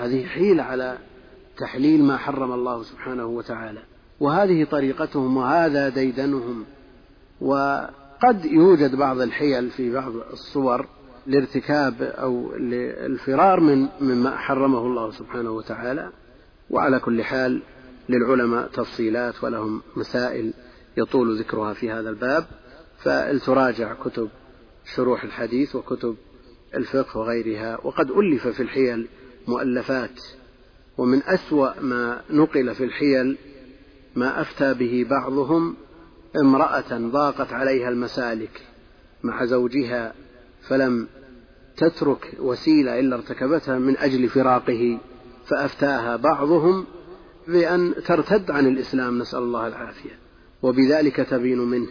هذه حيلة على تحليل ما حرم الله سبحانه وتعالى. وهذه طريقتهم وهذا ديدنهم. وقد يوجد بعض الحيل في بعض الصور لارتكاب أو للفرار من مما حرمه الله سبحانه وتعالى. وعلى كل حال للعلماء تفصيلات ولهم مسائل يطول ذكرها في هذا الباب. فلتراجع كتب شروح الحديث وكتب الفقه وغيرها. وقد ألف في الحيل مؤلفات ومن أسوأ ما نقل في الحيل ما أفتى به بعضهم امرأة ضاقت عليها المسالك مع زوجها فلم تترك وسيلة إلا ارتكبتها من أجل فراقه فأفتاها بعضهم بأن ترتد عن الإسلام. نسأل الله العافية. وبذلك تبين منه.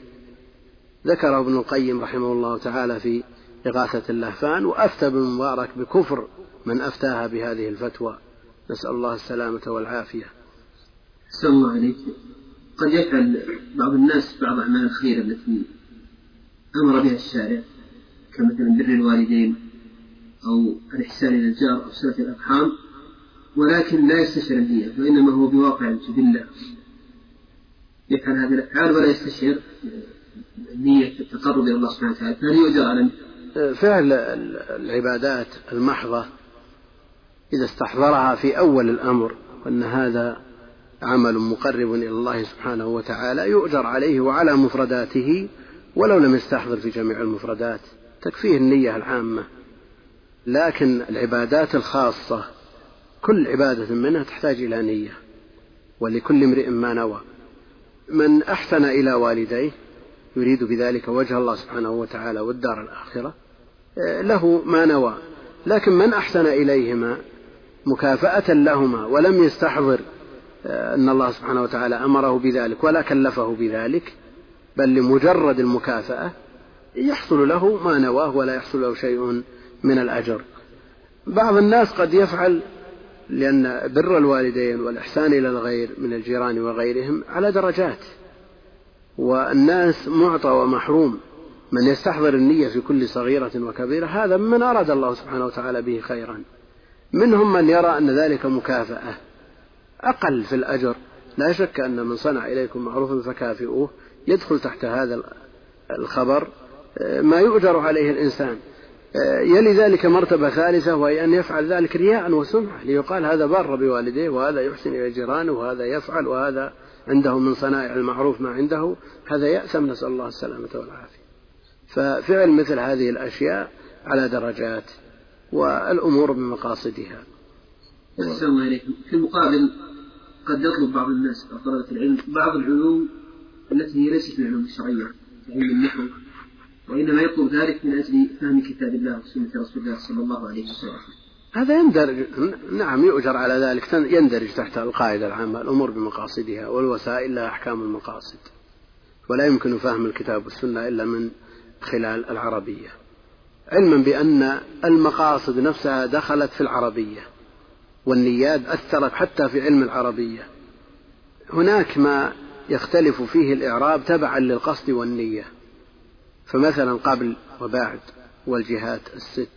ذكر ابن القيم رحمه الله تعالى في إغاثة اللهفان وأفتى ابن مبارك بكفر من أفتاها بهذه الفتوى. نسأل الله السلامة والعافية. أحسن الله عليك قد يفعل بعض الناس بعض الأعمال الخيرة التي أمر بها الشارع كمثلا بر الوالدين أو الإحسان إلى الجار أو صلة الأرحام ولكن لا يستشعر النية وإنما هو بواقع الجبلة. يفعل هذه الأفعال ولا يستشعر نية التقرب إلى الله سبحانه وتعالى. فهل يؤجر على فعل العبادات المحضة إذا استحضرها في أول الأمر وأن هذا عمل مقرب إلى الله سبحانه وتعالى يؤجر عليه وعلى مفرداته ولو لم يستحضر في جميع المفردات. تكفيه النية العامة. لكن العبادات الخاصة كل عبادة منها تحتاج إلى نية. ولكل امرئ ما نوى. من أحسن إلى والديه يريد بذلك وجه الله سبحانه وتعالى والدار الآخرة له ما نوى. لكن من أحسن إليهما مكافأة لهما ولم يستحضر أن الله سبحانه وتعالى أمره بذلك ولا كلفه بذلك بل لمجرد المكافأة يحصل له ما نواه ولا يحصل له شيء من الأجر. بعض الناس قد يفعل لأن بر الوالدين والإحسان إلى الغير من الجيران وغيرهم على درجات والناس معطى ومحروم من يستحضر النية في كل صغيرة وكبيرة هذا من أراد الله سبحانه وتعالى به خيرا. منهم من يرى أن ذلك مكافأة أقل في الأجر. لا شك أن من صنع إليكم معروفا فكافئوه يدخل تحت هذا الخبر ما يؤجر عليه الإنسان. يلي ذلك مرتبة ثالثة وهي أن يفعل ذلك رياء وسمعة ليقال هذا بر بوالديه وهذا يحسن إلى جيرانه وهذا يفعل وهذا عنده من صنائع المعروف ما عنده هذا يأثم نسأل الله السلامة والعافية. ففعل مثل هذه الأشياء على درجات. والأمور بمقاصدها أحسن الله إليكم. في المقابل قد يطلب بعض الناس أو طلبة العلم بعض العلوم التي هي ليست من العلوم الشرعية كعلم النحو وإنما يطلب ذلك من أجل فهم كتاب الله وسنة رسول الله صلى الله عليه وسلم. هذا يندرج نعم يؤجر على ذلك يندرج تحت القاعدة العامة الأمور بمقاصدها والوسائل لها أحكام المقاصد. ولا يمكن فهم الكتاب والسنة إلا من خلال العربية. علما بأن المقاصد نفسها دخلت في العربية والنيات أثرت حتى في علم العربية. هناك ما يختلف فيه الإعراب تبعا للقصد والنية. فمثلا قبل وبعد والجهات الست.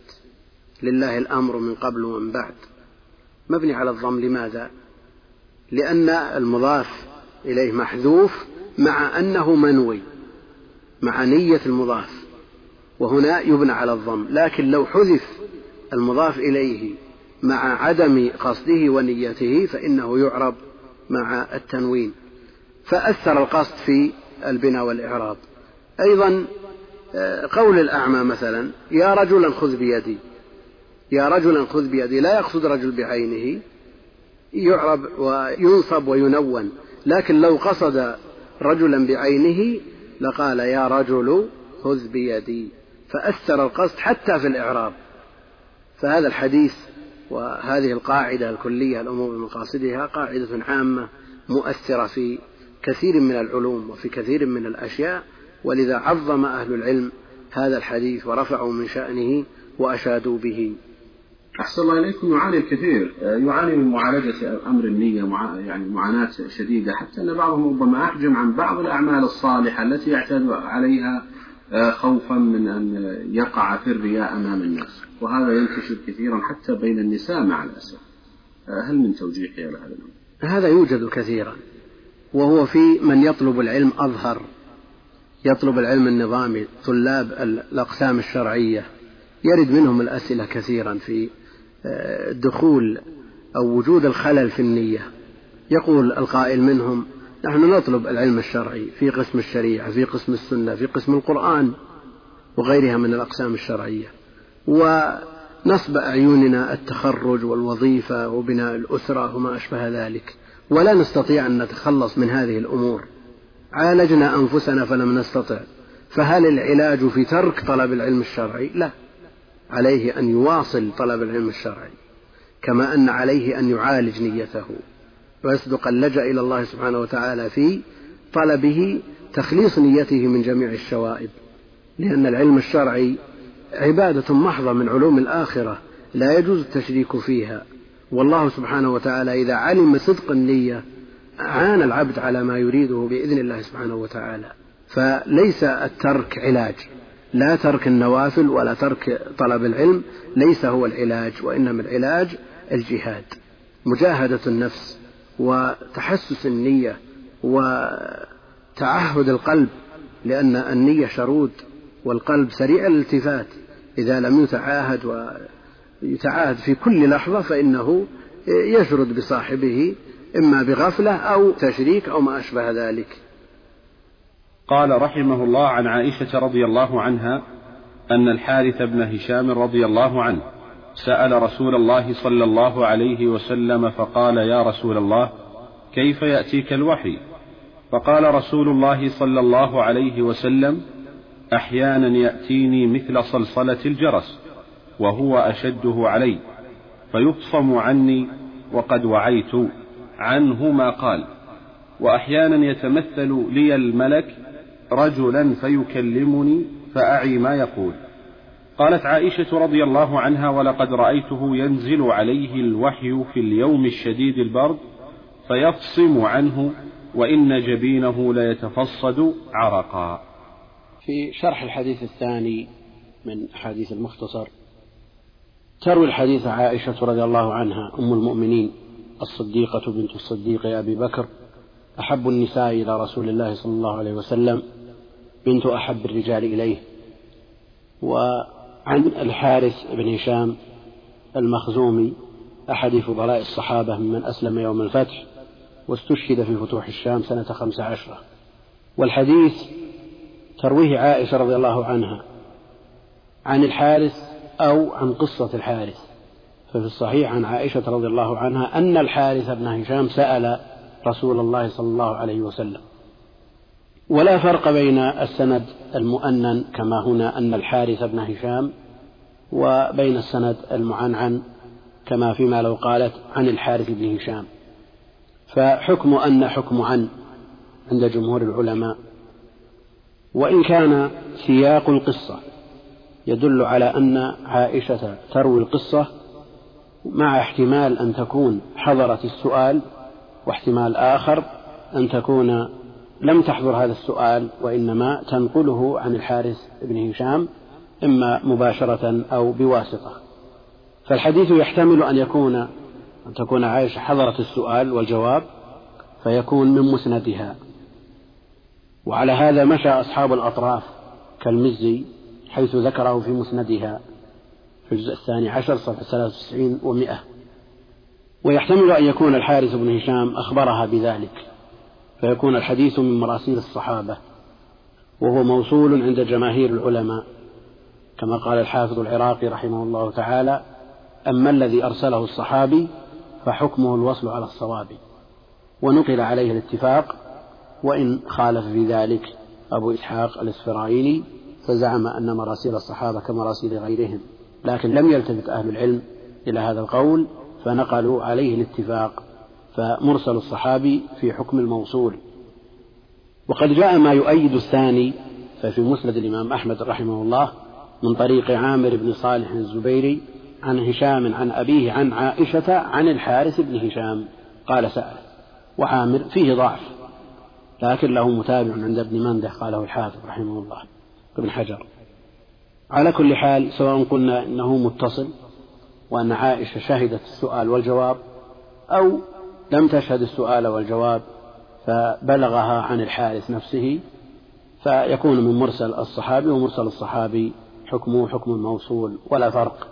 لله الأمر من قبل ومن بعد. مبني على الضم. لماذا؟ لأن المضاف إليه محذوف مع أنه منوي مع نية المضاف. وهنا يبنى على الضم لكن لو حذف المضاف إليه مع عدم قصده ونيته فإنه يعرب مع التنوين. فأثر القصد في البناء والإعراب. أيضا آه، قول الأعمى مثلا يا رجلا خذ بيدي. يا رجلا خذ بيدي لا يقصد رجل بعينه يعرب وينصب وينون. لكن لو قصد رجلا بعينه لقال يا رجل خذ بيدي. فأثر القصد حتى في الإعراب. فهذا الحديث وهذه القاعدة الكلية الأمور بمقاصدها قاعدة عامة مؤثرة في كثير من العلوم وفي كثير من الأشياء ولذا عظم أهل العلم هذا الحديث ورفعوا من شأنه وأشادوا به. أحسن الله إليكم. يعاني الكثير. يعاني من معالجة أمر النية يعني معاناة شديدة. حتى أن بعضهم ربما أحجم عن بعض الأعمال الصالحة التي يعتاد عليها خوفا من أن يقع في الرياء أمام الناس. وهذا ينتشر كثيرا حتى بين النساء مع الأسف. هل من توجيه إلى هذا الأمر؟ هذا يوجد كثيرا. وهو في من يطلب العلم أظهر. يطلب العلم النظامي طلاب الأقسام الشرعية. يرد منهم الأسئلة كثيرا في آه، دخول أو وجود الخلل في النية. يقول القائل منهم نحن نطلب العلم الشرعي في قسم الشريعة في قسم السنة في قسم القرآن وغيرها من الأقسام الشرعية. ونصب أعيننا التخرج والوظيفة وبناء الأسرة وما أشبه ذلك. ولا نستطيع أن نتخلص من هذه الأمور. عالجنا أنفسنا فلم نستطع. فهل العلاج في ترك طلب العلم الشرعي؟ لا. عليه أن يواصل طلب العلم الشرعي. كما أن عليه أن يعالج نيته. ويصدق اللجأ إلى الله سبحانه وتعالى في طلبه تخليص نيته من جميع الشوائب. لأن العلم الشرعي عبادة محضة من علوم الآخرة لا يجوز التشريك فيها. والله سبحانه وتعالى إذا علم صدق النية عان العبد على ما يريده بإذن الله سبحانه وتعالى. فليس الترك علاج. لا ترك النوافل ولا ترك طلب العلم ليس هو العلاج وإنما العلاج الجهاد. مجاهدة النفس وتحسس النية وتعهد القلب لأن النية شرود والقلب سريع الالتفات. إذا لم يتعاهد ويتعاهد في كل لحظة فإنه يشرد بصاحبه إما بغفلة أو تشريك أو ما أشبه ذلك. قال رحمه الله عن عائشة رضي الله عنها أن الحارث بن هشام رضي الله عنه سأل رسول الله صلى الله عليه وسلم فقال يا رسول الله كيف يأتيك الوحي؟ فقال رسول الله صلى الله عليه وسلم أحيانا يأتيني مثل صلصلة الجرس وهو أشده علي فيفصم عني وقد وعيت عنه ما قال وأحيانا يتمثل لي الملك رجلا فيكلمني فأعي ما يقول. قالت عائشة رضي الله عنها ولقد رأيته ينزل عليه الوحي في اليوم الشديد البرد فيفصم عنه وإن جبينه ليتفصد عرقا. في شرح الحديث الثاني من حديث المختصر تروي الحديث عائشة رضي الله عنها أم المؤمنين الصديقة بنت الصديق أبي بكر أحب النساء إلى رسول الله صلى الله عليه وسلم بنت أحب الرجال إليه وعن الحارث بن هشام المخزومي أحد فضلاء الصحابة ممن أسلم يوم الفتح واستشهد في فتوح الشام سنة خمس عشرة. والحديث ترويه عائشة رضي الله عنها عن الحارث أو عن قصة الحارث. ففي الصحيح عن عائشة رضي الله عنها أن الحارث بن هشام سأل رسول الله صلى الله عليه وسلم. ولا فرق بين السند المؤنن كما هنا أن الحارث بن هشام وبين السند المعنعن كما فيما لو قالت عن الحارث بن هشام. فحكم أن حكم عن عند جمهور العلماء. وإن كان سياق القصة يدل على أن عائشة تروي القصة مع احتمال أن تكون حضرت السؤال واحتمال آخر أن تكون لم تحضر هذا السؤال وإنما تنقله عن الحارث بن هشام إما مباشرة أو بواسطة. فالحديث يحتمل أن يكون أن تكون عائشة حضرت السؤال والجواب فيكون من مسندها. وعلى هذا مشى أصحاب الأطراف كالمزي حيث ذكره في مسندها في الجزء الثاني عشر صفحة 93 ومئة. ويحتمل أن يكون الحارث بن هشام أخبرها بذلك. فيكون الحديث من مراسيل الصحابة وهو موصول عند جماهير العلماء. كما قال الحافظ العراقي رحمه الله تعالى أما الذي أرسله الصحابي فحكمه الوصل على الصواب. ونقل عليه الاتفاق وإن خالف في ذلك أبو إسحاق الإسفرايني فزعم أن مراسيل الصحابة كمراسيل غيرهم. لكن لم يلتفت أهل العلم إلى هذا القول فنقلوا عليه الاتفاق. فمرسل الصحابي في حكم الموصول. وقد جاء ما يؤيد الثاني ففي مسند الإمام أحمد رحمه الله من طريق عامر بن صالح الزبيري عن هشام عن أبيه عن عائشة عن الحارث بن هشام. قال سأل. وعامر فيه ضعف لكن له متابع عند ابن مندة قاله الحافظ رحمه الله ابن حجر. على كل حال سواء قلنا إنه متصل وأن عائشة شهدت السؤال والجواب أو لم تشهد السؤال والجواب فبلغها عن الحارث نفسه فيكون من مرسل الصحابي ومرسل الصحابي حكمه حكم الموصول ولا فرق.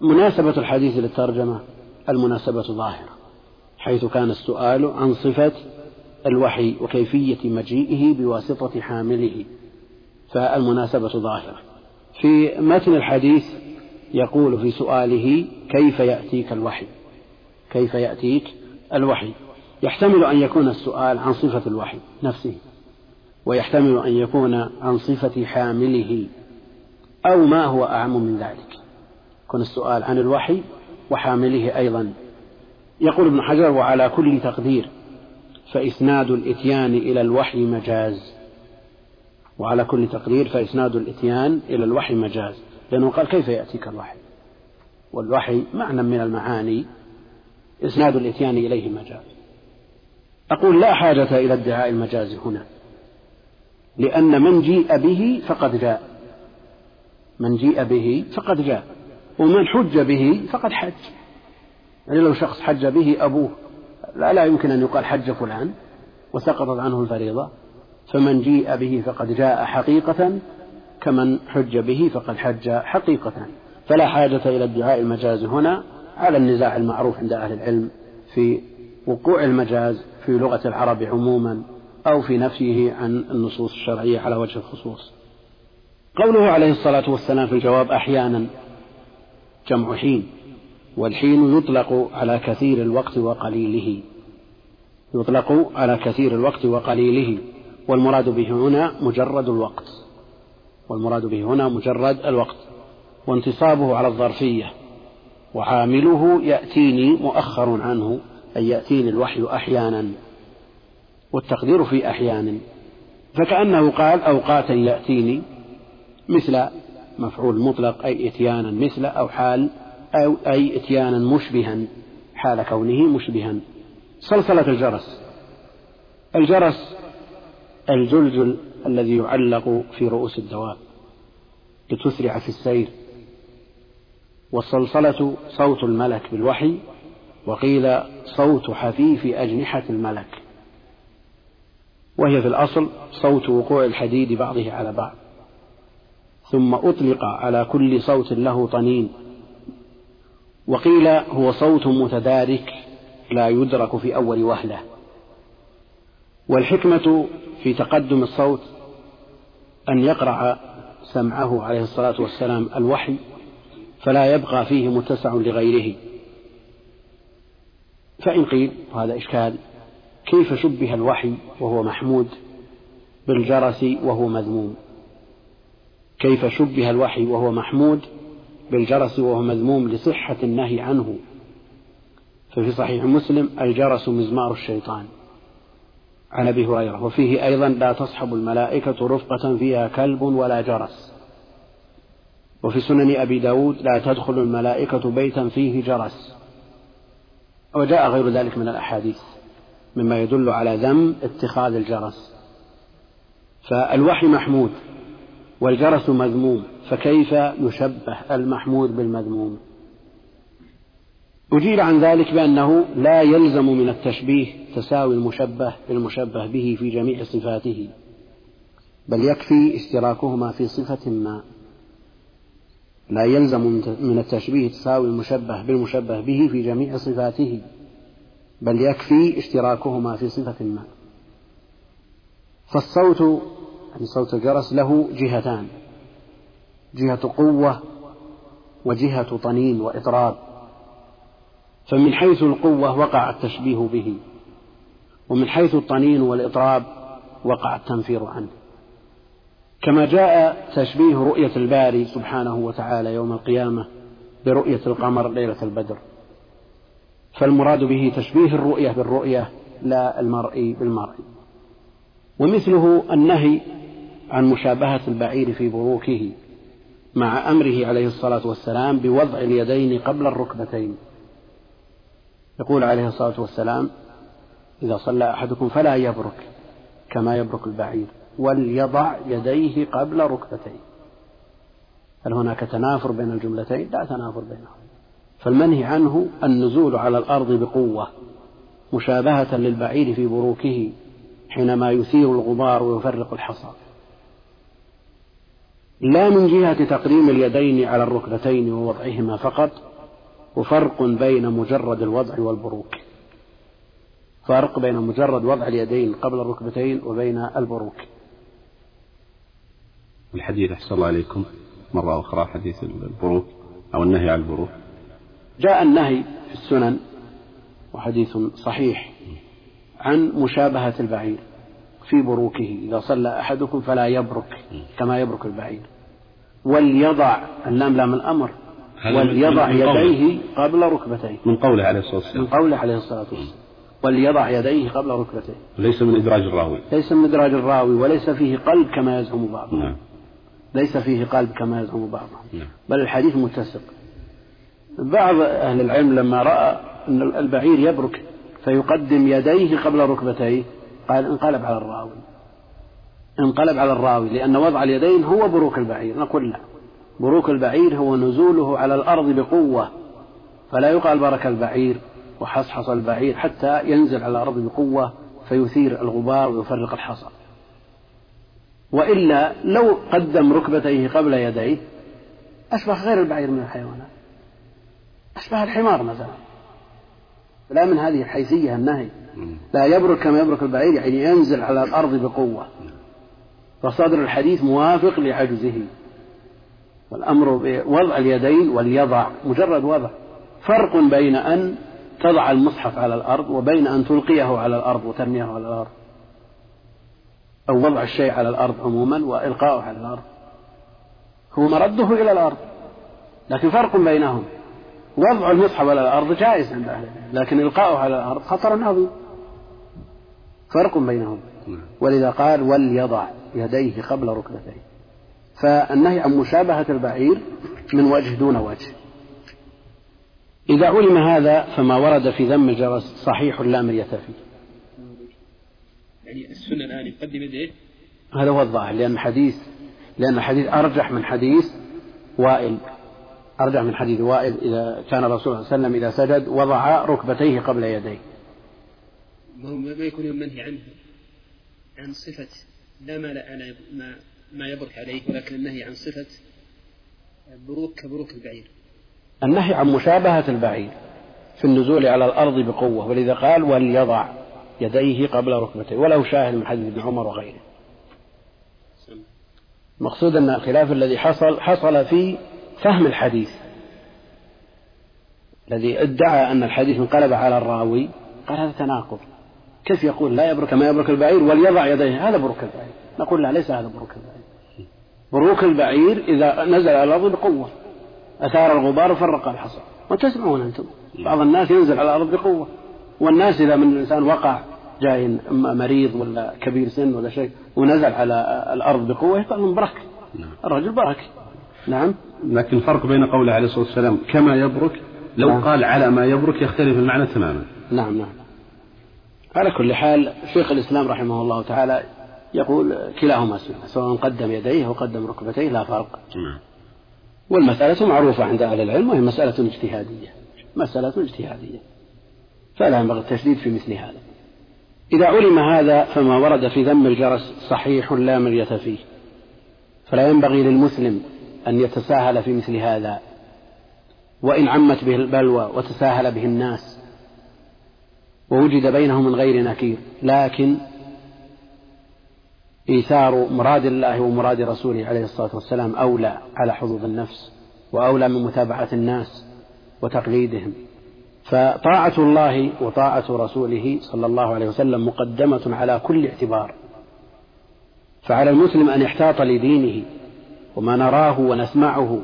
مناسبة الحديث للترجمة المناسبة ظاهرة حيث كان السؤال عن صفة الوحي وكيفية مجيئه بواسطة حامله فالمناسبة ظاهرة. في متن الحديث يقول في سؤاله كيف يأتيك الوحي؟ كيف يأتيك؟ الوحي. يحتمل أن يكون السؤال عن صفة الوحي نفسه ويحتمل أن يكون عن صفة حامله أو ما هو أعم من ذلك. يكون السؤال عن الوحي وحامله أيضا. يقول ابن حجر وعلى كل تقدير فإسناد الإتيان إلى الوحي مجاز. وعلى كل تقدير فإسناد الإتيان إلى الوحي مجاز. لأنه قال كيف يأتيك الوحي؟ والوحي معنى من المعاني إسناد الإتيان إليه مجاز أقول لا حاجة إلى ادعاء المجاز هنا لأن من جيء به فقد جاء. من جيء به فقد جاء ومن حج به فقد حج. يعني لو شخص حج به أبوه لا لا يمكن أن يقال حج فلان وسقطت عنه الفريضة. فمن جيء به فقد جاء حقيقة كمن حج به فقد حج حقيقة. فلا حاجة إلى ادعاء المجاز هنا. على النزاع المعروف عند أهل العلم في وقوع المجاز في لغة العرب عموما أو في نفيه عن النصوص الشرعية على وجه الخصوص. قوله عليه الصلاة والسلام في الجواب أحيانا جمع حين والحين يطلق على كثير الوقت وقليله. يطلق على كثير الوقت وقليله والمراد به هنا مجرد الوقت. والمراد به هنا مجرد الوقت. وانتصابه على الظرفية. وعامله يأتيني مؤخر عنه أي يأتيني الوحي أحيانا والتقدير في أحيان. فكأنه قال أوقاتا يأتيني مثل مفعول مطلق أي إتيانا مثل أو حال أو أي إتيانا مشبها حال كونه مشبها. صلصلة الجرس. الجرس الجلجل الذي يعلق في رؤوس الدواب لتسرع في السير. والصلصلة صوت الملك بالوحي وقيل صوت حفيف أجنحة الملك. وهي في الأصل صوت وقوع الحديد بعضه على بعض. ثم أطلق على كل صوت له طنين. وقيل هو صوت متدارك لا يدرك في أول وهلة. والحكمة في تقدم الصوت أن يقرع سمعه عليه الصلاة والسلام الوحي فلا يبقى فيه متسع لغيره. فإن قيل وهذا إشكال كيف شبه الوحي وهو محمود بالجرس وهو مذموم؟ كيف شبه الوحي وهو محمود بالجرس وهو مذموم لصحة النهي عنه؟ ففي صحيح مسلم الجرس مزمار الشيطان. عن أبي هريرة. وفيه أيضا لا تصحب الملائكة رفقة فيها كلب ولا جرس. وفي سنن أبي داود لا تدخل الملائكة بيتا فيه جرس. وجاء غير ذلك من الأحاديث مما يدل على ذم اتخاذ الجرس. فالوحي محمود والجرس مذموم فكيف يشبه المحمود بالمذموم؟ أجيب عن ذلك بأنه لا يلزم من التشبيه تساوي المشبه بالمشبه به في جميع صفاته بل يكفي اشتراكهما في صفة ما. لا يلزم من التشبيه تساوي المشبه بالمشبه به في جميع صفاته بل يكفي اشتراكهما في صفة ما. فالصوت يعني صوت الجرس له جهتان جهة قوة وجهة طنين وإطراب. فمن حيث القوة وقع التشبيه به ومن حيث الطنين والإطراب وقع التنفير عنه. كما جاء تشبيه رؤية الباري سبحانه وتعالى يوم القيامة برؤية القمر ليلة البدر. فالمراد به تشبيه الرؤية بالرؤية لا المرء بالمرء. ومثله النهي عن مشابهة البعير في بروكه مع أمره عليه الصلاة والسلام بوضع اليدين قبل الركبتين. يقول عليه الصلاة والسلام إذا صلى أحدكم فلا يبرك كما يبرك البعير. وليضع يديه قبل ركبتيه. هل هناك تنافر بين الجملتين؟ لا تنافر بينهما. فالمنهي عنه النزول على الأرض بقوة مشابهة للبعير في بروكه حينما يثير الغبار ويفرق الحصى. لا من جهة تقديم اليدين على الركبتين ووضعهما فقط وفرق بين مجرد الوضع والبروك. فرق بين مجرد وضع اليدين قبل الركبتين وبين البروك. الحديث أحسن الله عليكم مرة أخرى حديث البروك أو النهي عن البروك جاء النهي في السنن وحديث صحيح عن مشابهة البعير في بروكه. إذا صلى أحدكم فلا يبرك كما يبرك البعير. وليضع اللام لام الأمر وليضع يديه قبل ركبتيه. من قوله عليه الصلاة والسلام. من قوله عليه الصلاة والسلام. وليضع يديه قبل ركبتيه. ليس من إدراج الراوي. ليس من إدراج الراوي وليس فيه قلب كما يزعم بعضهم. نعم. ليس فيه قلب كما يزعم بعضهم. نعم. بل الحديث متسق. بعض أهل العلم لما رأى أن البعير يبرك فيقدم يديه قبل ركبتيه قال انقلب على الراوي. انقلب على الراوي لأن وضع اليدين هو بروك البعير. نقول لا. بروك البعير هو نزوله على الأرض بقوة. فلا يقال برك البعير وحصحص البعير حتى ينزل على الأرض بقوة فيثير الغبار ويفرق الحصى. وإلا لو قدم ركبتيه قبل يديه أشبه غير البعير من الحيوانات. أشبه الحمار مثلا. لا من هذه الحيثية النهي. لا يبرك كما يبرك البعير يعني ينزل على الأرض بقوة. فصدر الحديث موافق لعجزه والأمر بوضع اليدين وليضع مجرد وضع. فرق بين أن تضع المصحف على الأرض وبين أن تلقيه على الأرض وترميه على الأرض. أو وضع الشيء على الأرض عموما وإلقاؤه على الأرض. هو مرده إلى الأرض لكن فرق بينهم. وضع المصحف على الأرض جائز عند أهل لكن إلقاؤه على الأرض خطر عظيم. فرق بينهم. ولذا قال وليضع يديه قبل ركبتيه. فالنهي عن مشابهة البعير من وجه دون وجه. إذا علم هذا فما ورد في ذم الجرس صحيح لا مرية فيه. يعني السنة الآن يقدم يديه هذا هو الظاهر لأن حديث لأن الحديث أرجح من حديث وائل. أرجح من حديث وائل إذا كان الرسول صلى الله عليه وسلم إذا سجد وضع ركبتيه قبل يديه. ما هو ما يكون المنهي عنه عن صفة لا ما لا أنا ما ما يبرك عليه ولكن النهي عن صفة بروك كبروك البعير. النهي عن مشابهة البعير في النزول على الأرض بقوة ولذا قال وليضع يديه قبل ركبتيه ولو شاهد من حديث ابن عمر وغيره. المقصود أن الخلاف الذي حصل حصل في فهم الحديث. الذي ادعى أن الحديث انقلب على الراوي قال هذا تناقض. كيف يقول لا يبرك ما يبرك البعير وليضع يديه؟ هذا بروك البعير. نقول لا ليس هذا بروك البعير. بروك البعير إذا نزل على الأرض بقوة. أثار الغبار وفرق الحصى. وتسمعون أنتم. بعض الناس ينزل على الأرض بقوة. والناس إذا من الإنسان وقع جاي مريض ولا كبير سن ولا شيء ونزل على الأرض بقوة يقال من برك الرجل برك نعم. لكن الفرق بين قوله عليه الصلاة والسلام كما يبرك لو نعم. قال على ما يبرك يختلف المعنى تماما. نعم نعم. على كل حال شيخ الإسلام رحمه الله تعالى يقول كلاهما سنة سواء قدم يديه أو قدم ركبتيه لا فرق. نعم. والمسألة معروفة عند أهل العلم وهي مسألة اجتهادية. مسألة اجتهادية. فلا ينبغي التشديد في مثل هذا. إذا علم هذا فما ورد في ذم الجرس صحيح لا مرية فيه. فلا ينبغي للمسلم أن يتساهل في مثل هذا. وإن عمت به البلوى وتساهل به الناس ووجد بينه من غير نكير. لكن إيثار مراد الله ومراد رسوله عليه الصلاة والسلام أولى على حظوظ النفس وأولى من متابعة الناس وتقليدهم. فطاعة الله وطاعة رسوله صلى الله عليه وسلم مقدمة على كل اعتبار. فعلى المسلم أن يحتاط لدينه وما نراه ونسمعه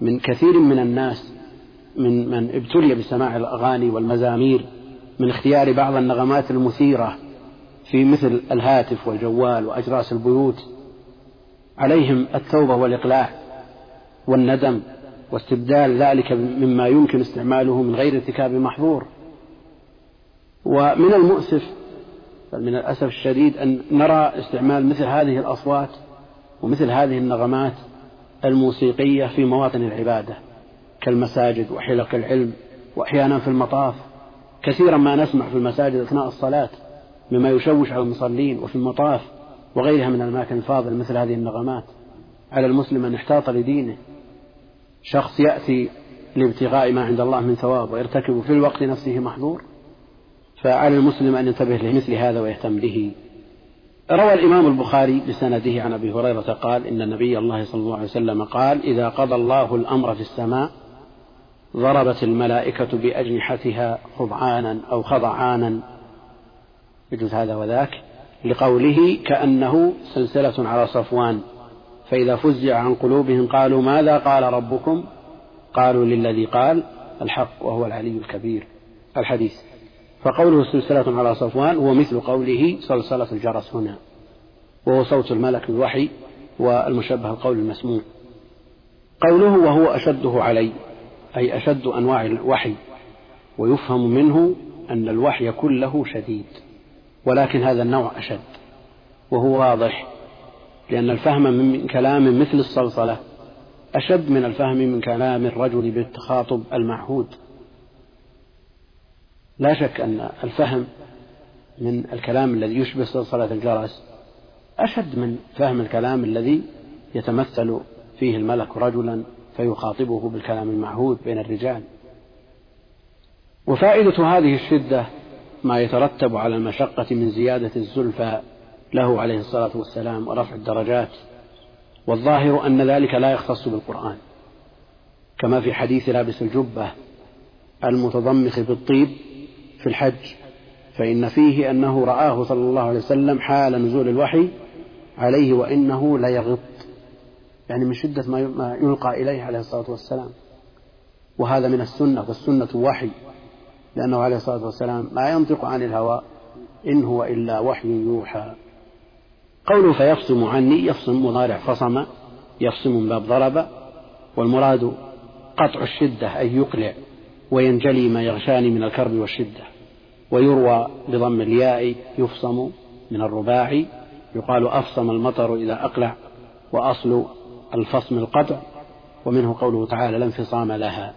من كثير من الناس من من ابتلي بسماع الأغاني والمزامير من اختيار بعض النغمات المثيرة في مثل الهاتف والجوال وأجراس البيوت عليهم التوبة والإقلاع والندم واستبدال ذلك مما يمكن استعماله من غير ارتكاب محظور. ومن المؤسف بل من الأسف الشديد أن نرى استعمال مثل هذه الأصوات ومثل هذه النغمات الموسيقية في مواطن العبادة كالمساجد وحلق العلم وأحيانا في المطاف. كثيرا ما نسمع في المساجد أثناء الصلاة مما يشوش على المصلين وفي المطاف وغيرها من الأماكن الفاضلة مثل هذه النغمات. على المسلم أن يحتاط لدينه شخص يأتي لابتغاء ما عند الله من ثواب ويرتكب في الوقت نفسه محظور فعلى المسلم أن ينتبه لمثل هذا ويهتم به. روى الإمام البخاري بسنده عن أبي هريرة قال إن النبي الله صلى الله عليه وسلم قال إذا قضى الله الأمر في السماء ضربت الملائكة بأجنحتها خضعانا أو خضعانا. يجوز هذا وذاك لقوله كأنه سلسلة على صفوان. فإذا فزع عن قلوبهم قالوا ماذا قال ربكم؟ قالوا للذي قال الحق وهو العلي الكبير. الحديث. فقوله سلسلة على صفوان هو مثل قوله صلصلة الجرس هنا. وهو صوت الملك الوحي والمشبه القول المسموع. قوله وهو أشده علي أي أشد أنواع الوحي ويفهم منه أن الوحي كله شديد ولكن هذا النوع أشد وهو واضح. لأن الفهم من كلام مثل الصلصلة أشد من الفهم من كلام الرجل بالتخاطب المعهود. لا شك أن الفهم من الكلام الذي يشبه صلصلة الجرس أشد من فهم الكلام الذي يتمثل فيه الملك رجلا فيخاطبه بالكلام المعهود بين الرجال. وفائدة هذه الشدة ما يترتب على المشقة من زيادة الزلفى له عليه الصلاة والسلام ورفع الدرجات والظاهر أن ذلك لا يختص بالقرآن كما في حديث لابس الجبة المتضمخ بالطيب في الحج فإن فيه أنه رآه صلى الله عليه وسلم حال نزول الوحي عليه وإنه ليغط يعني من شدة ما يلقى إليه عليه الصلاة والسلام. وهذا من السنة والسنة وحي لأنه عليه الصلاة والسلام ما ينطق عن الهوى إن هو إلا وحي يوحى. قوله فيفصم عني يفصم مضارع فصم يفصم من باب ضرب والمراد قطع الشدة أي يقلع وينجلي ما يغشاني من الكرب والشدة ويروى بضم الياء يفصم من الرباعي يقال أفصم المطر إذا أقلع وأصل الفصم القطع ومنه قوله تعالى لا انفصام لها.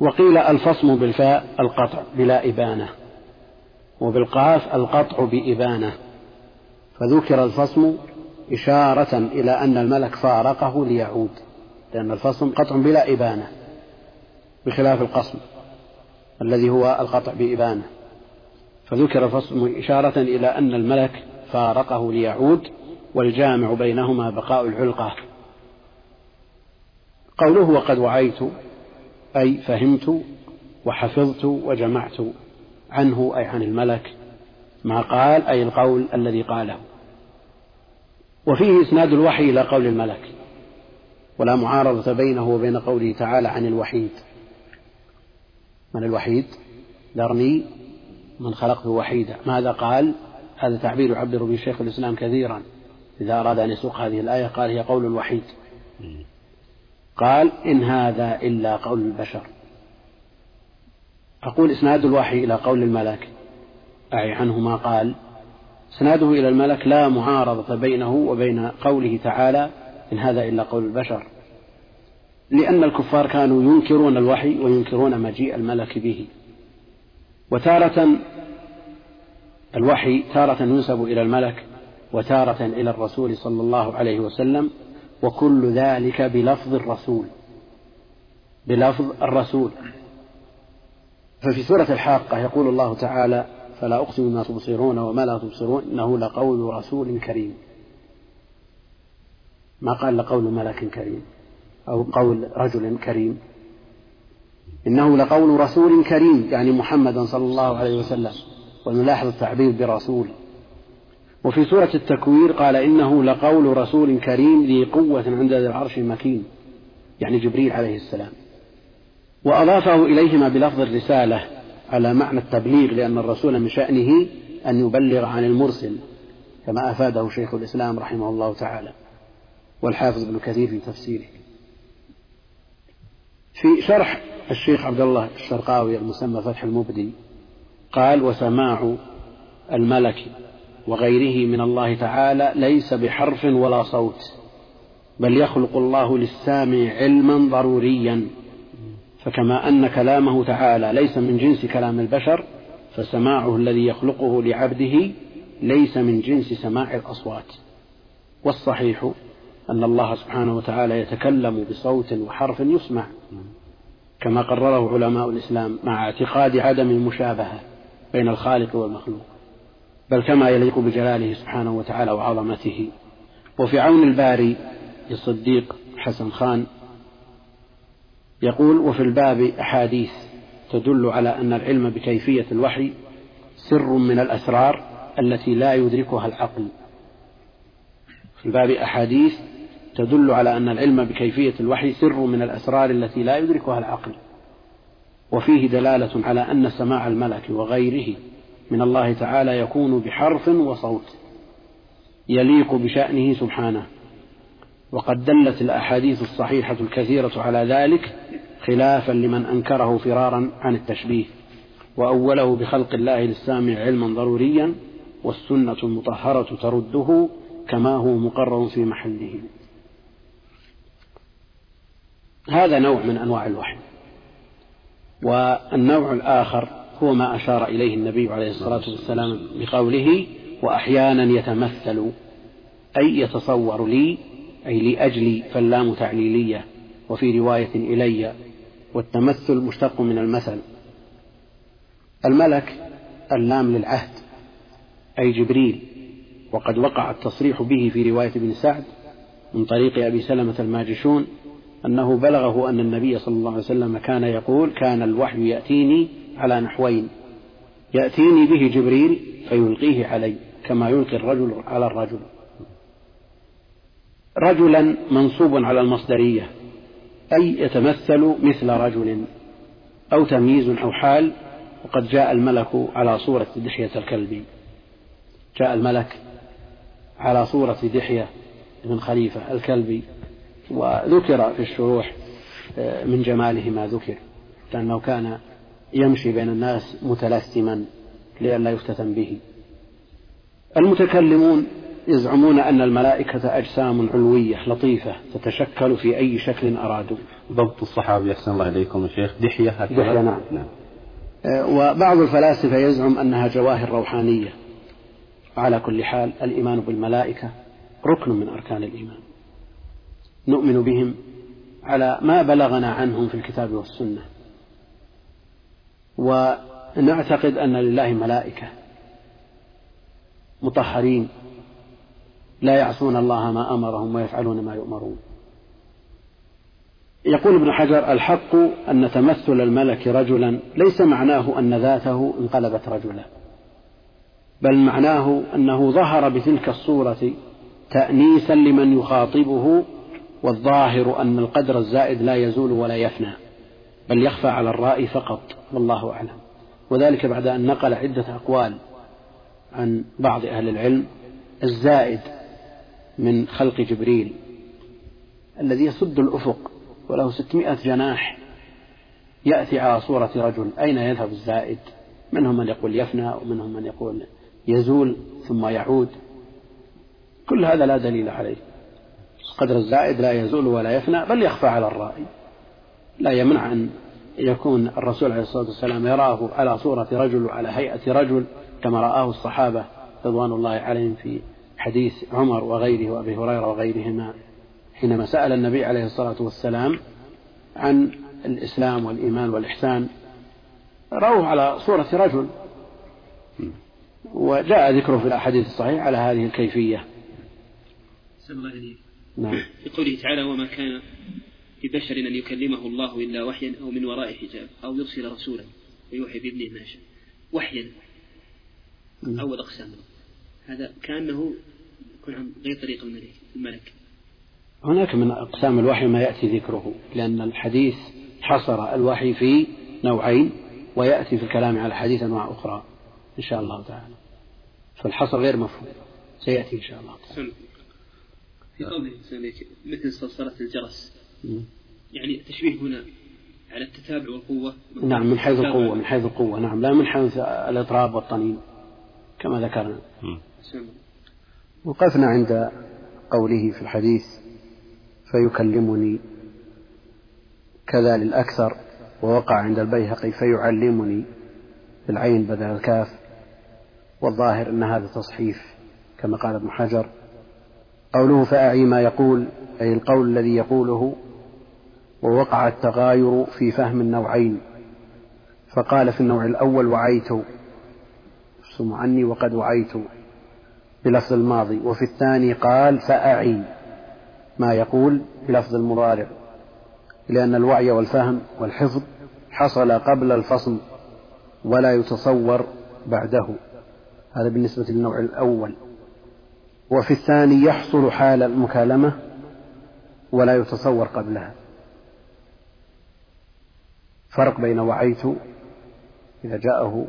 وقيل الفصم بالفاء القطع بلا إبانة وبالقاف القطع بإبانة. فذكر الفصم إشارة إلى أن الملك فارقه ليعود لأن الفصم قطع بلا إبانة بخلاف القصم الذي هو القطع بإبانة. فذكر الفصم إشارة إلى أن الملك فارقه ليعود والجامع بينهما بقاء العلقة. قوله وقد وعيت أي فهمت وحفظت وجمعت عنه أي عن الملك ما قال أي القول الذي قاله. وفيه إسناد الوحي إلى قول الملك ولا معارضة بينه وبين قوله تعالى عن الوحيد. من الوحيد؟ ذرني من خلقته وحيدا. ماذا قال؟ هذا تعبير يعبر به شيخ الإسلام كثيرا. إذا أراد أن يسوق هذه الآية قال هي قول الوحيد. قال إن هذا إلا قول البشر. أقول إسناد الوحي إلى قول الملك. أعي عنه ما قال إسناده إلى الملك لا معارضة بينه وبين قوله تعالى إن هذا إلا قول البشر. لأن الكفار كانوا ينكرون الوحي وينكرون مجيء الملك به. وتارة الوحي تارة ينسب إلى الملك وتارة إلى الرسول صلى الله عليه وسلم وكل ذلك بلفظ الرسول. بلفظ الرسول. ففي سورة الحاقة يقول الله تعالى فلا أقسم بما تبصرون وما لا تبصرون إنه لقول رسول كريم. ما قال لقول ملك كريم أو قول رجل كريم. إنه لقول رسول كريم يعني محمدا صلى الله عليه وسلم ونلاحظ التعبير برسول. وفي سورة التكوير قال إنه لقول رسول كريم ذي قوة عند ذي العرش مكين يعني جبريل عليه السلام. وأضافه إليهما بلفظ الرسالة على معنى التبليغ لأن الرسول من شأنه أن يبلغ عن المرسل كما أفاده شيخ الإسلام رحمه الله تعالى والحافظ ابن كثير في تفسيره. في شرح الشيخ عبد الله الشرقاوي المسمى فتح المبدي قال وسماع الملك وغيره من الله تعالى ليس بحرف ولا صوت بل يخلق الله للسامع علما ضروريا فكما أن كلامه تعالى ليس من جنس كلام البشر فسماعه الذي يخلقه لعبده ليس من جنس سماع الأصوات. والصحيح أن الله سبحانه وتعالى يتكلم بصوت وحرف يسمع كما قرره علماء الإسلام مع اعتقاد عدم المشابهة بين الخالق والمخلوق. بل كما يليق بجلاله سبحانه وتعالى وعظمته. وفي عون الباري للصديق حسن خان يقول وفي الباب أحاديث تدل على أن العلم بكيفية الوحي سر من الأسرار التي لا يدركها العقل. في الباب أحاديث تدل على أن العلم بكيفية الوحي سر من الأسرار التي لا يدركها العقل. وفيه دلالة على أن سماع الملك وغيره من الله تعالى يكون بحرف وصوت يليق بشأنه سبحانه. وقد دلت الأحاديث الصحيحة الكثيرة على ذلك خلافا لمن أنكره فرارا عن التشبيه وأوله بخلق الله للسامع علما ضروريا والسنة المطهرة ترده كما هو مقرر في محله. هذا نوع من أنواع الوحي والنوع الآخر هو ما أشار إليه النبي عليه الصلاة والسلام بقوله وأحيانا يتمثل أي يتصور لي أي لأجلي فاللام تعليلية وفي رواية إلي والتمثل مشتق من المثل. الملك اللام للعهد أي جبريل وقد وقع التصريح به في رواية ابن سعد من طريق أبي سلمة الماجشون أنه بلغه أن النبي صلى الله عليه وسلم كان يقول كان الوحي يأتيني على نحوين يأتيني به جبريل فيلقيه علي كما يلقي الرجل على الرجل. رجلا منصوب على المصدرية أي يتمثل مثل رجل أو تمييز أو حال وقد جاء الملك على صورة دحية الكلب. جاء الملك على صورة دحية بن خليفة الكلبي وذكر في الشروح آه، من جماله ما ذكر لأنه كان يمشي بين الناس متلثما لئلا يفتتن به. المتكلمون يزعمون أن الملائكة أجسام علوية لطيفة تتشكل في أي شكل أرادوا. ضبط الصحابي أحسن الله إليكم يا شيخ. دحية هكذا. دحية نعم. نعم. آه، وبعض الفلاسفة يزعم أنها جواهر روحانية. على كل حال الإيمان بالملائكة ركن من أركان الإيمان. نؤمن بهم على ما بلغنا عنهم في الكتاب والسنة. ونعتقد أن لله ملائكة مطهرين لا يعصون الله ما أمرهم ويفعلون ما يؤمرون. يقول ابن حجر الحق أن تمثل الملك رجلا ليس معناه أن ذاته انقلبت رجلا بل معناه أنه ظهر بتلك الصورة تأنيسا لمن يخاطبه والظاهر أن القدر الزائد لا يزول ولا يفنى بل يخفى على الرائي فقط والله أعلم. وذلك بعد أن نقل عدة أقوال عن بعض أهل العلم. الزائد من خلق جبريل الذي يسد الأفق وله ستمائة جناح يأتي على صورة رجل. أين يذهب الزائد؟ منهم من يقول يفنى ومنهم من يقول يزول ثم يعود. كل هذا لا دليل عليه. القدر الزائد لا يزول ولا يفنى بل يخفى على الرائي لا يمنع أن يكون الرسول عليه الصلاة والسلام يراه على صورة رجل وعلى هيئة رجل كما رآه الصحابة رضوان الله عليهم في حديث عمر وغيره وأبي هريرة وغيرهما حينما سأل النبي عليه الصلاة والسلام عن الإسلام والإيمان والإحسان رأوه على صورة رجل. وجاء ذكره في الأحاديث الصحيحة على هذه الكيفية. الله إليك. نعم. في قوله تعالى وما كان لبشر أن يكلمه الله إلا وحيا أو من وراء حجاب أو يرسل رسولا ويوحي بابنه ما شاء. وحيا. نعم. أول أقسام. هذا كأنه يكون عن غير طريق الملك الملك. هناك من أقسام الوحي ما يأتي ذكره لأن الحديث حصر الوحي في نوعين ويأتي في الكلام على الحديث أنواع أخرى إن شاء الله تعالى. فالحصر غير مفهوم سيأتي إن شاء الله تعالى. في قوله مثل صلصلة الجرس؟ يعني تشبيه هنا على التتابع والقوة. نعم من حيث القوة من حيث القوة نعم لا من حيث الإطراب والطنين كما ذكرنا. وقفنا عند قوله في الحديث فيكلمني كذا للأكثر ووقع عند البيهقي فيعلمني بالعين بدل الكاف والظاهر أن هذا تصحيف كما قال ابن حجر. قوله فأعي ما يقول أي القول الذي يقوله ووقع التغاير في فهم النوعين. فقال في النوع الأول وعيت. ثم عني وقد وعيت. بلفظ الماضي وفي الثاني قال فأعي ما يقول بلفظ المضارع لأن الوعي والفهم والحفظ حصل قبل الفصل ولا يتصور بعده. هذا بالنسبة للنوع الأول. وفي الثاني يحصل حال المكالمة ولا يتصور قبلها. فرق بين وعيت إذا جاءه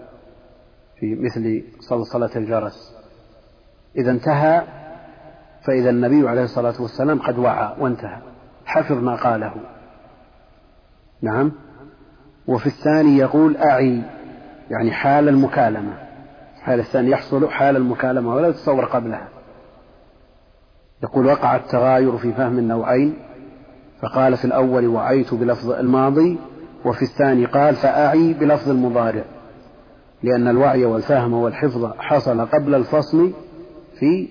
في مثل صلصلة الجرس. إذا انتهى فإذا النبي عليه الصلاة والسلام قد وعى وانتهى. حفظ ما قاله. نعم. وفي الثاني يقول أعي يعني حال المكالمة. حال الثاني يحصل حال المكالمة ولا يتصور قبلها. يقول وقع التغاير في فهم النوعين فقال في الأول وعيت بلفظ الماضي وفي الثاني قال فأعي بلفظ المضارع. لأن الوعي والفهم والحفظ حصل قبل الفصل في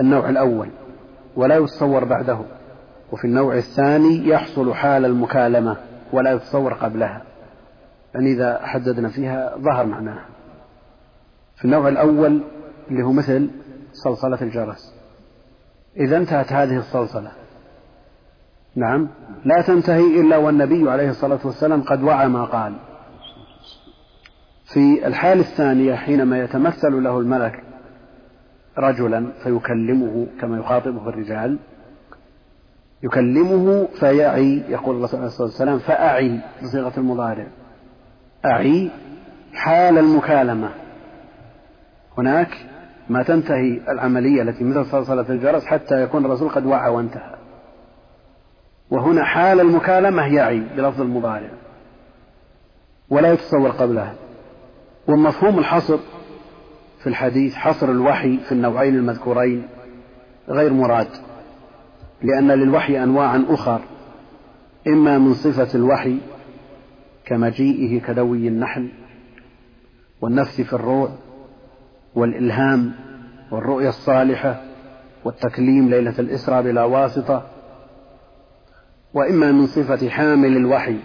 النوع الأول ولا يتصور بعده وفي النوع الثاني يحصل حال المكالمة ولا يتصور قبلها. يعني إذا حددنا فيها ظهر معناها. في النوع الأول اللي هو مثل صلصلة الجرس. إذا انتهت هذه الصلصلة. نعم. لا تنتهي إلا والنبي عليه الصلاة والسلام قد وعى ما قال. في الحال الثانية حينما يتمثل له الملك رجلا فيكلمه كما يخاطبه الرجال. يكلمه فيعي يقول الرسول عليه الصلاة والسلام فأعي بصيغة المضارع. أعي حال المكالمة. هناك ما تنتهي العملية التي مثل صلصلة الجرس حتى يكون الرسول قد وعى وانتهى. وهنا حال المكالمة يعي بلفظ المضارع. ولا يتصور قبلها. ومفهوم الحصر في الحديث حصر الوحي في النوعين المذكورين غير مراد لأن للوحي أنواعا أخر إما من صفة الوحي كمجيئه كدوي النحل والنفس في الروع والإلهام والرؤيا الصالحة والتكليم ليلة الإسرى بلا واسطة وإما من صفة حامل الوحي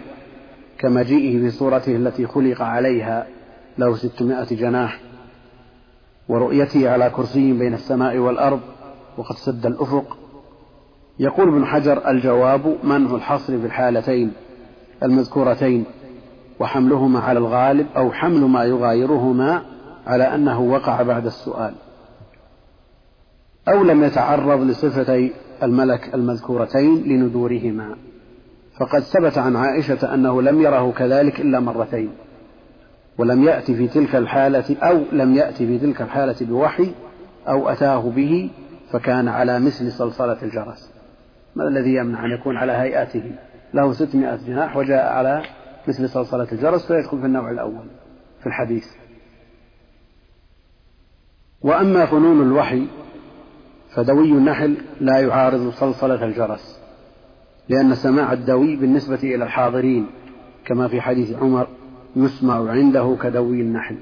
كمجيئه بصورته التي خلق عليها له ستمائة جناح. ورؤيته على كرسي بين السماء والأرض وقد سد الأفق. يقول ابن حجر الجواب منع الحصر في الحالتين المذكورتين وحملهما على الغالب أو حمل ما يغايرهما على أنه وقع بعد السؤال. أو لم يتعرض لصفتي الملك المذكورتين لندورهما. فقد ثبت عن عائشة أنه لم يره كذلك إلا مرتين. ولم يأتي في تلك الحالة أو لم يأتي في تلك الحالة بوحي أو أتاه به فكان على مثل صلصلة الجرس. ما الذي يمنع أن يكون على هيئته؟ له ستمائة جناح وجاء على مثل صلصلة الجرس فيدخل في النوع الأول في الحديث. وأما فنون الوحي فدوي النحل لا يعارض صلصلة الجرس لأن سماع الدوي بالنسبة إلى الحاضرين كما في حديث عمر يسمع عنده كدوي النحل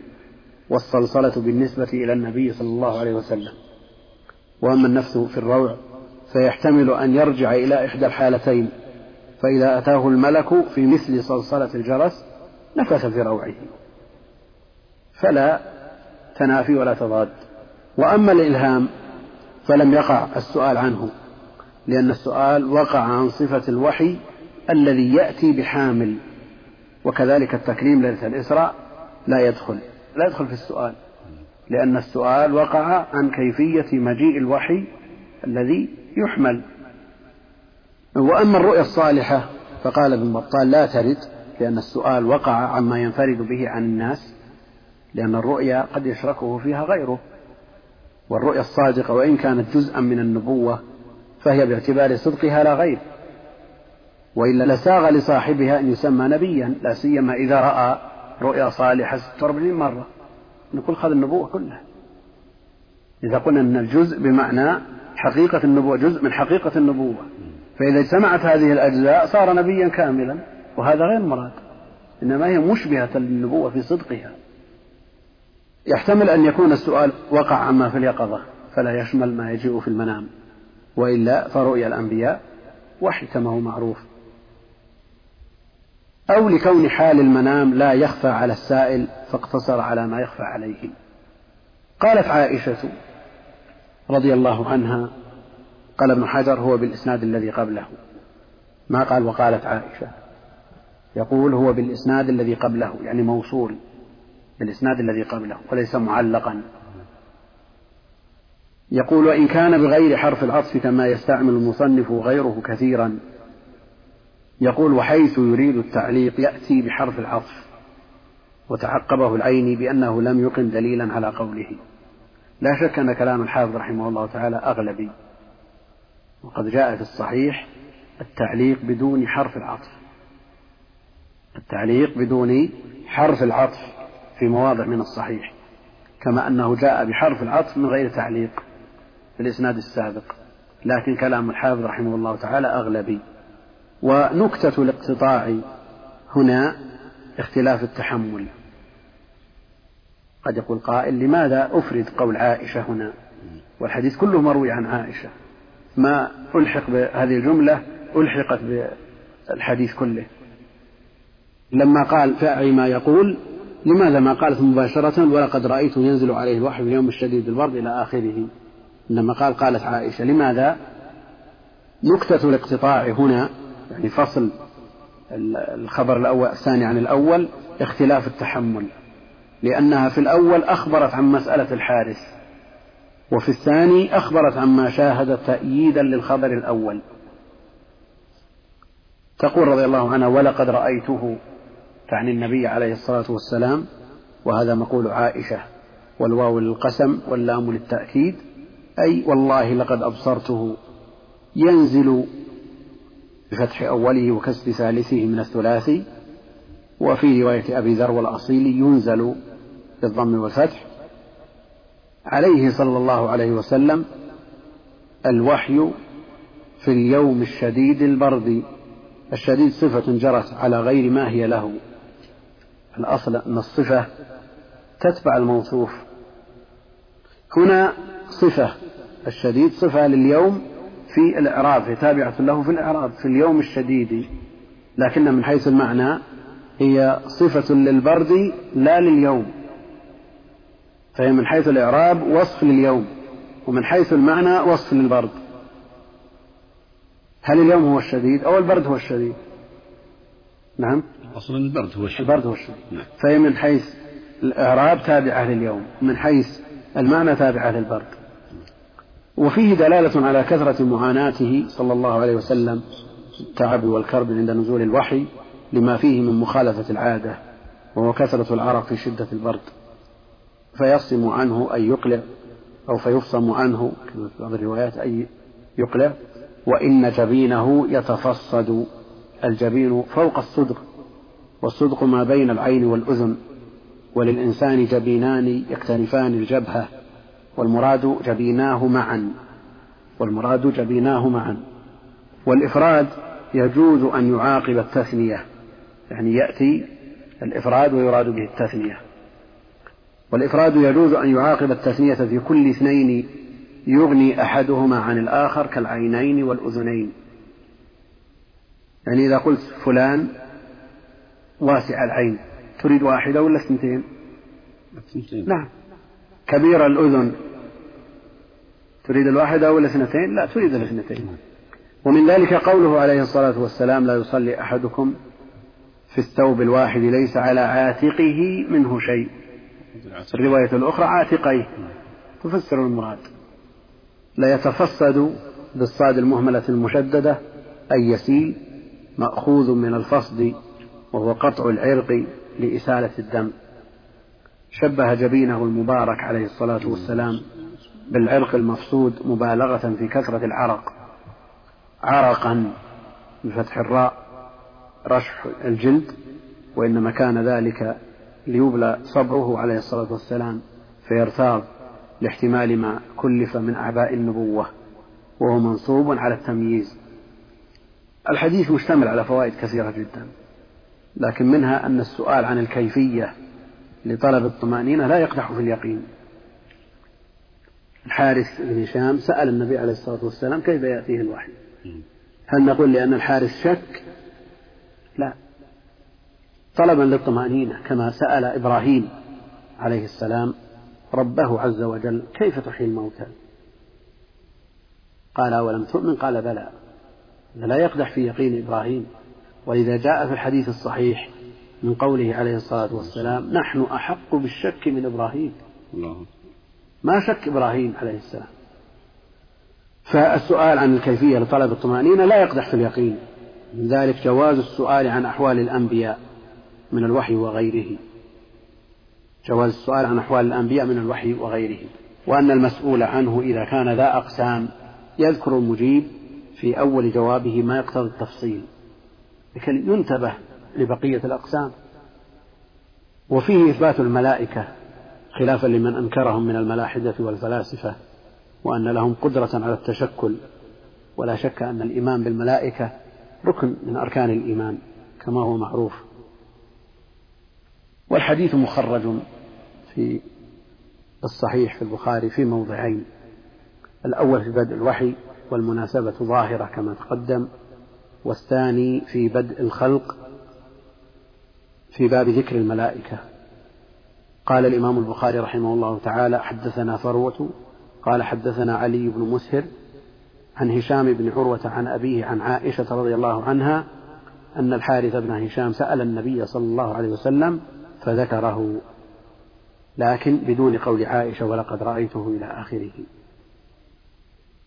والصلصلة بالنسبة إلى النبي صلى الله عليه وسلم. وأما النفس في الروع فيحتمل أن يرجع إلى إحدى الحالتين فإذا أتاه الملك في مثل صلصلة الجرس نفث في روعه. فلا تنافي ولا تضاد. وأما الإلهام فلم يقع السؤال عنه لأن السؤال وقع عن صفة الوحي الذي يأتي بحامل. وكذلك التكريم ليلة الإسراء لا يدخل لا يدخل في السؤال لأن السؤال وقع عن كيفية مجيء الوحي الذي يحمل. وأما الرؤيا الصالحة فقال ابن بطال لا ترد لأن السؤال وقع عما ينفرد به عن الناس لأن الرؤيا قد يشركه فيها غيره. والرؤيا الصادقة وإن كانت جزءا من النبوة فهي باعتبار صدقها لا غير. وإلا لساغ لصاحبها أن يسمى نبيا لا سيما إذا رأى رؤيا صالحة 46 مرة. نقول خذ النبوة كلها. إذا قلنا أن الجزء بمعنى حقيقة النبوة جزء من حقيقة النبوة. فإذا اجتمعت هذه الأجزاء صار نبيا كاملا وهذا غير مراد. إنما هي مشبهة للنبوة في صدقها. يحتمل أن يكون السؤال وقع عما في اليقظة فلا يشمل ما يجيء في المنام. وإلا فرؤيا الأنبياء وحي كما هو معروف. أو لكون حال المنام لا يخفى على السائل فاقتصر على ما يخفى عليه. قالت عائشة رضي الله عنها قال ابن حجر هو بالإسناد الذي قبله. ما قال؟ وقالت عائشة يقول هو بالإسناد الذي قبله يعني موصول بالإسناد الذي قبله وليس معلقا. يقول وإن كان بغير حرف العطف كما يستعمل المصنف غيره كثيرا. يقول وحيث يريد التعليق يأتي بحرف العطف وتعقبه العيني بأنه لم يقم دليلا على قوله. لا شك أن كلام الحافظ رحمه الله تعالى أغلبي. وقد جاء في الصحيح التعليق بدون حرف العطف. التعليق بدون حرف العطف في مواضع من الصحيح. كما أنه جاء بحرف العطف من غير تعليق في الإسناد السابق. لكن كلام الحافظ رحمه الله تعالى أغلبي. ونكتة الاقتطاع هنا اختلاف التحمل. قد يقول قائل لماذا أفرد قول عائشة هنا؟ والحديث كله مروي عن عائشة. ما ألحق بهذه الجملة ألحقت بالحديث كله. لما قال فأعي ما يقول لماذا ما قالت مباشرة؟ ولقد رأيته ينزل عليه الوحي في اليوم الشديد البرد إلى آخره. إنما قال قالت عائشة لماذا نكتة الاقتطاع هنا يعني فصل الخبر الأول الثاني عن الأول اختلاف التحمل. لأنها في الأول أخبرت عن مسألة الحارث وفي الثاني أخبرت عما شاهدت تأييدا للخبر الأول. تقول رضي الله عنها ولقد رأيته تعني النبي عليه الصلاة والسلام وهذا مقول عائشة والواو للقسم واللام للتأكيد أي والله لقد أبصرته ينزل بفتح أوله وكسر ثالثه من الثلاثي وفي رواية أبي ذر والأصيل ينزل بالضم والفتح. عليه صلى الله عليه وسلم الوحي في اليوم الشديد البرد. الشديد صفة جرت على غير ما هي له. الأصل أن الصفة تتبع الموصوف. هنا صفة الشديد صفة لليوم في الإعراب هي تابعة له في الإعراب في اليوم الشديد. لكن من حيث المعنى هي صفة للبرد لا لليوم. فهي من حيث الإعراب وصف لليوم ومن حيث المعنى وصف للبرد. هل اليوم هو الشديد أو البرد هو الشديد؟ نعم. أصلا البرد هو الشديد. البرد هو الشديد. نعم. فهي من حيث الإعراب تابعة لليوم من حيث المعنى تابعة للبرد. وفيه دلالة على كثرة معاناته صلى الله عليه وسلم التعب والكرب عند نزول الوحي لما فيه من مخالفة العادة وهو كثرة العرق في شدة البرد. فيصم عنه أي يقلع أو فيفصم عنه كما في بعض الروايات أي يقلع وإن جبينه يتفصد. الجبين فوق الصدق والصدق ما بين العين والأذن وللإنسان جبينان يكتنفان الجبهة. والمراد جبيناه معا والمراد جبيناه معا. والإفراد يجوز أن يعاقب التثنية يعني يأتي الإفراد ويراد به التثنية. والإفراد يجوز أن يعاقب التثنية في كل اثنين يغني أحدهما عن الآخر كالعينين والأذنين. يعني إذا قلت فلان واسع العين تريد واحدة ولا اثنتين؟ نعم. كبير الأذن. تريد الواحدة ولا اثنتين؟ لا تريد الاثنتين. ومن ذلك قوله عليه الصلاة والسلام لا يصلي أحدكم في الثوب الواحد ليس على عاتقه منه شيء. الرواية الأخرى عاتقيه. تفسر المراد. لا يتفسد بالصاد المهملة المشددة أي يسيل مأخوذ من الفصد وهو قطع العرق لإسالة الدم. شبه جبينه المبارك عليه الصلاة والسلام بالعرق المفسود مبالغة في كثرة العرق. عرقا بفتح الراء رشح الجلد وإنما كان ذلك ليبلى صبره عليه الصلاة والسلام فيرتاض لاحتمال ما كلف من أعباء النبوة وهو منصوب على التمييز. الحديث مشتمل على فوائد كثيرة جدا لكن منها أن السؤال عن الكيفية لطلب الطمأنينة لا يقدح في اليقين. الحارث بن هشام سأل النبي عليه الصلاة والسلام كيف يأتيه الوحي؟ هل نقول لأن الحارث شك؟ لا. طلبا للطمأنينة كما سأل إبراهيم عليه السلام ربه عز وجل كيف تحيي الموتى؟ قال أولم تؤمن؟ قال بلى. لا يقدح في يقين إبراهيم. ولذا جاء في الحديث الصحيح من قوله عليه الصلاة والسلام نحن أحق بالشك من إبراهيم. الله. ما شك إبراهيم عليه السلام؟ فالسؤال عن الكيفية لطلب الطمأنينة لا يقدح في اليقين. من ذلك جواز السؤال عن أحوال الأنبياء من الوحي وغيره. جواز السؤال عن أحوال الأنبياء من الوحي وغيره. وأن المسؤول عنه إذا كان ذا أقسام يذكر المجيب في أول جوابه ما يقتضي التفصيل. لكي ينتبه لبقية الأقسام. وفيه إثبات الملائكة خلافا لمن أنكرهم من الملاحدة والفلاسفة وأن لهم قدرة على التشكل. ولا شك أن الإيمان بالملائكة ركن من أركان الإيمان كما هو معروف. والحديث مخرج في الصحيح في البخاري في موضعين. الأول في بدء الوحي والمناسبة ظاهرة كما تقدم والثاني في بدء الخلق في باب ذكر الملائكة. قال الإمام البخاري رحمه الله تعالى حدثنا فروة قال حدثنا علي بن مسهر عن هشام بن عروة عن أبيه عن عائشة رضي الله عنها أن الحارث بن هشام سأل النبي صلى الله عليه وسلم فذكره لكن بدون قول عائشة ولقد رأيته إلى آخره.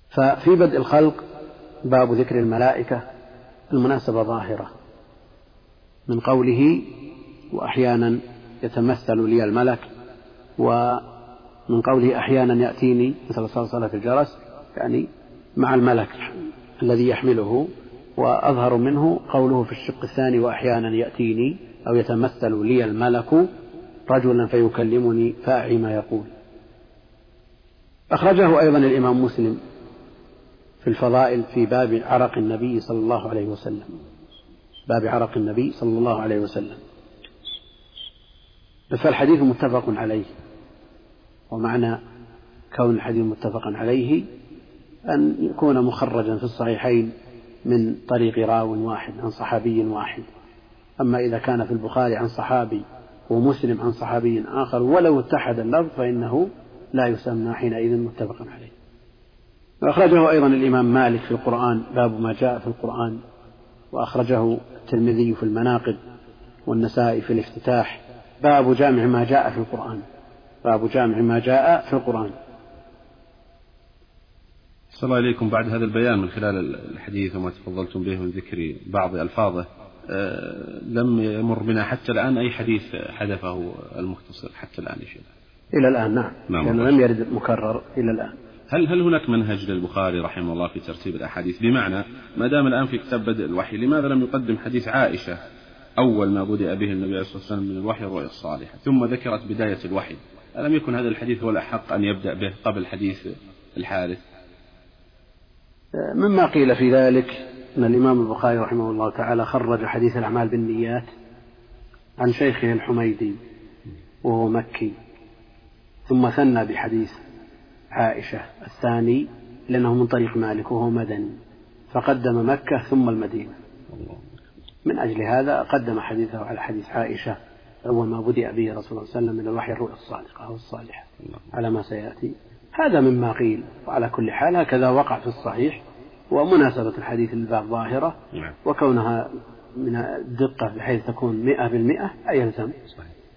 ففي بدء الخلق باب ذكر الملائكة المناسبة ظاهرة من قوله وأحيانا يتمثل لي الملك ومن قوله أحيانا يأتيني مثل صلصلة الجرس يعني مع الملك الذي يحمله وأظهر منه قوله في الشق الثاني وأحيانا يأتيني أو يتمثل لي الملك رجلا فيكلمني فأعي ما يقول. أخرجه أيضا الإمام مسلم في الفضائل في باب عرق النبي صلى الله عليه وسلم. باب عرق النبي صلى الله عليه وسلم. فالحديث متفق عليه ومعنى كون الحديث متفقا عليه أن يكون مخرجا في الصحيحين من طريق راو واحد عن صحابي واحد. أما إذا كان في البخاري عن صحابي ومسلم عن صحابي آخر ولو اتحد اللفظ فإنه لا يسمى حينئذ متفقا عليه. وأخرجه أيضا الإمام مالك في القرآن باب ما جاء في القرآن. وأخرجه الترمذي في المناقب والنسائي في الافتتاح. باب جامع ما جاء في القرآن. باب جامع ما جاء في القرآن. صلى الله عليكم. بعد هذا البيان من خلال الحديث وما تفضلتم به من ذكر بعض ألفاظه آه، لم يمر بنا حتى الآن أي حديث حذفه المختصر حتى الآن يا شيخ؟ إلى الآن نعم, نعم لأنه لم يرد مكرر إلى الآن. هل هل هناك منهج للبخاري رحمه الله في ترتيب الأحاديث؟ بمعنى ما دام الآن في كتاب بدء الوحي لماذا لم يقدم حديث عائشة أول ما بدأ به النبي عليه الصلاة والسلام من الوحي الرؤيا الصالحة ثم ذكرت بداية الوحي. ألم يكن هذا الحديث هو الأحق أن يبدأ به قبل حديث الحارث؟ مما قيل في ذلك أن الإمام البخاري رحمه الله تعالى خرج حديث الأعمال بالنيات عن شيخه الحميدي وهو مكي ثم ثنى بحديث عائشة الثاني لأنه من طريق مالك وهو مدني فقدم مكة ثم المدينة. من أجل هذا قدم حديثه على حديث عائشة أول ما بدأ به رسول الله صلى الله عليه وسلم من الوحي الرؤيا الصادقة أو الصالحة على ما سيأتي. هذا مما قيل وعلى كل حال هكذا وقع في الصحيح ومناسبة الحديث للباب ظاهرة نعم. وكونها من الدقة بحيث تكون مئة بالمئة أي يلزم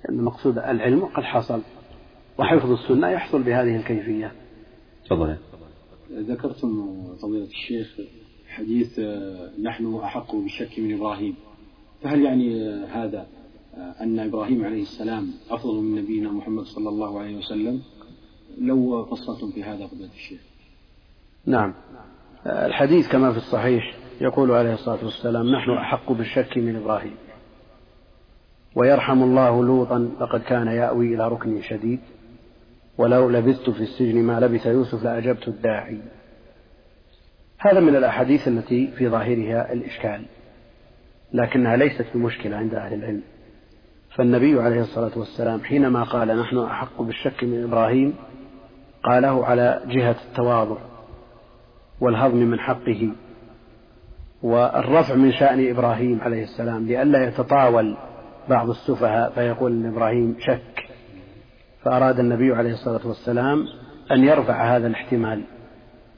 لأن المقصود العلم قد حصل وحفظ السنة يحصل بهذه الكيفية. تفضل. ذكرتم فضيلة الشيخ حديث نحن أحق بالشك من إبراهيم. فهل يعني هذا أن إبراهيم عليه السلام أفضل من نبينا محمد صلى الله عليه وسلم؟ لو فصلتم في هذا فضيلة الشيخ. نعم. الحديث كما في الصحيح يقول عليه الصلاة والسلام نحن أحق بالشك من إبراهيم. ويرحم الله لوطا لقد كان يأوي إلى ركن شديد. ولو لبثت في السجن ما لبث يوسف لأجبت الداعي. هذا من الأحاديث التي في ظاهرها الإشكال لكنها ليست بمشكلة عند أهل العلم. فالنبي عليه الصلاة والسلام حينما قال نحن أحق بالشك من إبراهيم قاله على جهة التواضع والهضم من حقه والرفع من شأن إبراهيم عليه السلام لئلا يتطاول بعض السفهاء فيقول أن إبراهيم شك. فأراد النبي عليه الصلاة والسلام أن يرفع هذا الاحتمال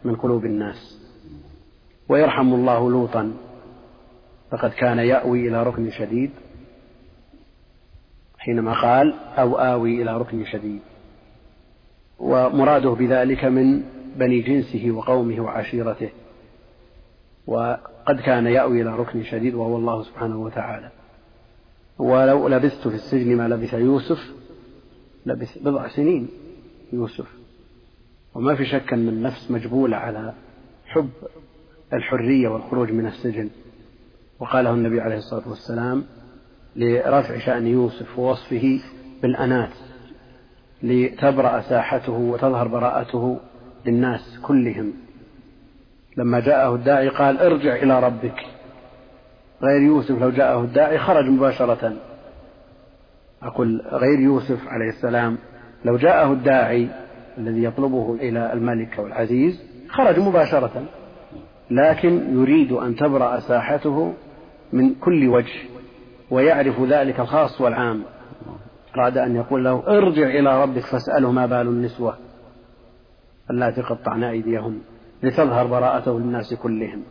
من قلوب الناس. ويرحم الله لوطا. فقد كان يأوي إلى ركن شديد. حينما قال أو آوي إلى ركن شديد. ومراده بذلك من بني جنسه وقومه وعشيرته. وقد كان يأوي إلى ركن شديد وهو الله سبحانه وتعالى. ولو لبثت في السجن ما لبث يوسف لبث بضع سنين يوسف. وما في شك أن النفس مجبولة على حب الحرية والخروج من السجن. وقاله النبي عليه الصلاة والسلام لرفع شأن يوسف ووصفه بالأنات لتبرأ ساحته وتظهر براءته للناس كلهم. لما جاءه الداعي قال ارجع إلى ربك. غير يوسف لو جاءه الداعي خرج مباشرة. أقول غير يوسف عليه السلام لو جاءه الداعي الذي يطلبه إلى الملك أو العزيز خرج مباشرة. لكن يريد أن تبرأ ساحته من كل وجه ويعرف ذلك الخاص والعام. أراد أن يقول له ارجع إلى ربك فاسأله ما بال النسوة اللاتي قطعن أيديهن لتظهر براءته للناس كلهم.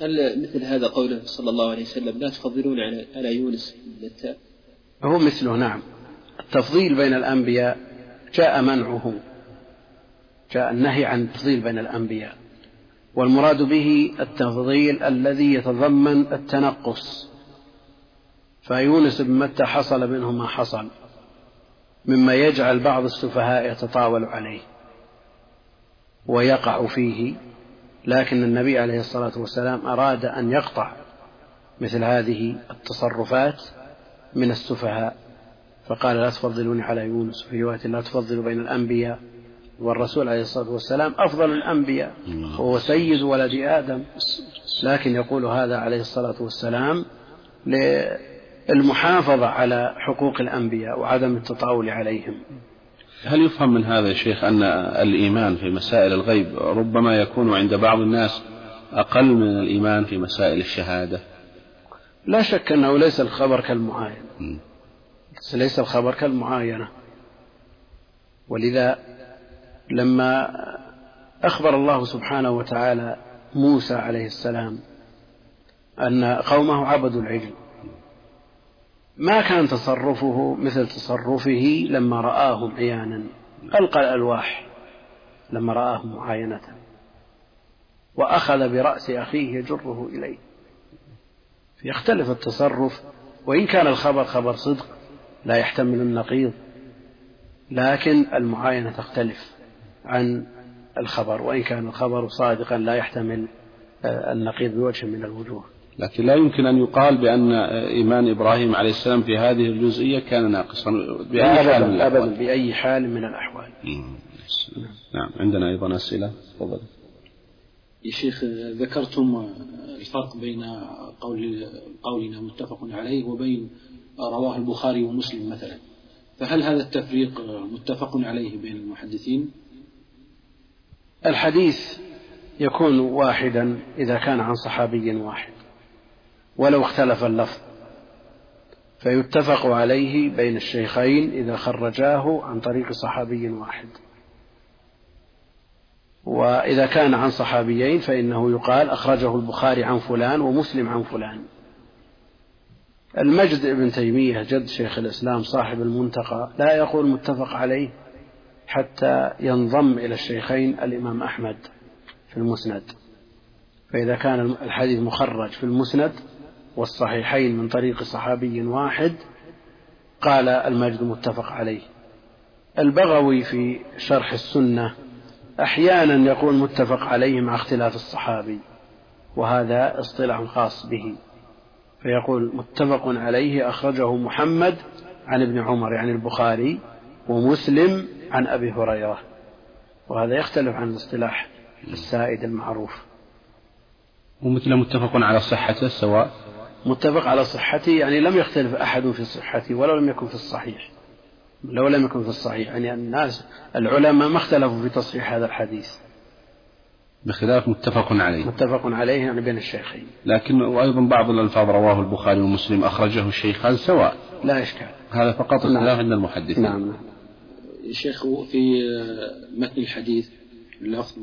هل مثل هذا قوله صلى الله عليه وسلم لا تفضلون على على يونس متى هو مثله نعم. التفضيل بين الأنبياء جاء منعه جاء النهي عن التفضيل بين الأنبياء. والمراد به التفضيل الذي يتضمن التنقص. فيونس بن متى حصل منه ما حصل مما يجعل بعض السفهاء يتطاول عليه ويقع فيه لكن النبي عليه الصلاة والسلام أراد أن يقطع مثل هذه التصرفات من السفهاء. فقال لا تفضلوني على يونس في رواية لا تفضلوا بين الأنبياء والرسول عليه الصلاة والسلام أفضل الأنبياء وهو سيد ولد آدم. لكن يقول هذا عليه الصلاة والسلام للمحافظة على حقوق الأنبياء وعدم التطاول عليهم. هل يفهم من هذا يا شيخ أن الإيمان في مسائل الغيب ربما يكون عند بعض الناس أقل من الإيمان في مسائل الشهادة؟ لا شك أنه ليس الخبر كالمعاينة ليس الخبر كالمعاينة. ولذا لما أخبر الله سبحانه وتعالى موسى عليه السلام أن قومه عبدوا العجل. ما كان تصرفه مثل تصرفه لما رآهم عيانا ألقى الألواح لما رآهم معاينة وأخذ برأس أخيه يجره إليه. يختلف التصرف وإن كان الخبر خبر صدق لا يحتمل النقيض لكن المعاينة تختلف. عن الخبر وإن كان الخبر صادقا لا يحتمل النقيض بوجه من الوجوه. لكن لا يمكن أن يقال بأن إيمان إبراهيم عليه السلام في هذه الجزئية كان ناقصا بأي حال من الأحوال. أبدا بأي حال من الأحوال. نعم عندنا أيضا أسئلة. تفضل. يا شيخ ذكرتم الفرق بين قول قولنا متفق عليه وبين رواه البخاري ومسلم مثلا. فهل هذا التفريق متفق عليه بين المحدثين؟ الحديث يكون واحدا إذا كان عن صحابي واحد ولو اختلف اللفظ فيتفق عليه بين الشيخين إذا خرجاه عن طريق صحابي واحد. وإذا كان عن صحابيين فإنه يقال أخرجه البخاري عن فلان ومسلم عن فلان. المجد ابن تيمية جد شيخ الإسلام صاحب المنتقى لا يقول متفق عليه. حتى ينضم إلى الشيخين الإمام أحمد في المسند. فإذا كان الحديث مخرج في المسند والصحيحين من طريق صحابي واحد قال المجد متفق عليه. البغوي في شرح السنة أحيانا يقول متفق عليه مع اختلاف الصحابي وهذا اصطلاح خاص به. فيقول متفق عليه أخرجه محمد عن ابن عمر يعني البخاري ومسلم عن أبي هريرة وهذا يختلف عن الاصطلاح السائد المعروف. ومثل متفق على صحته سواء؟ متفق على صحته يعني لم يختلف أحد في صحته ولو لم يكن في الصحيح. لو لم يكن في الصحيح يعني الناس العلماء ما اختلفوا في تصحيح هذا الحديث. بخلاف متفق عليه. متفق عليه يعني بين الشيخين. لكن وأيضا بعض الألفاظ رواه البخاري ومسلم أخرجه الشيخان سواء؟ لا إشكال. هذا فقط اختلاف نعم. عند المحدثين. نعم. شيخ في متن الحديث لفظ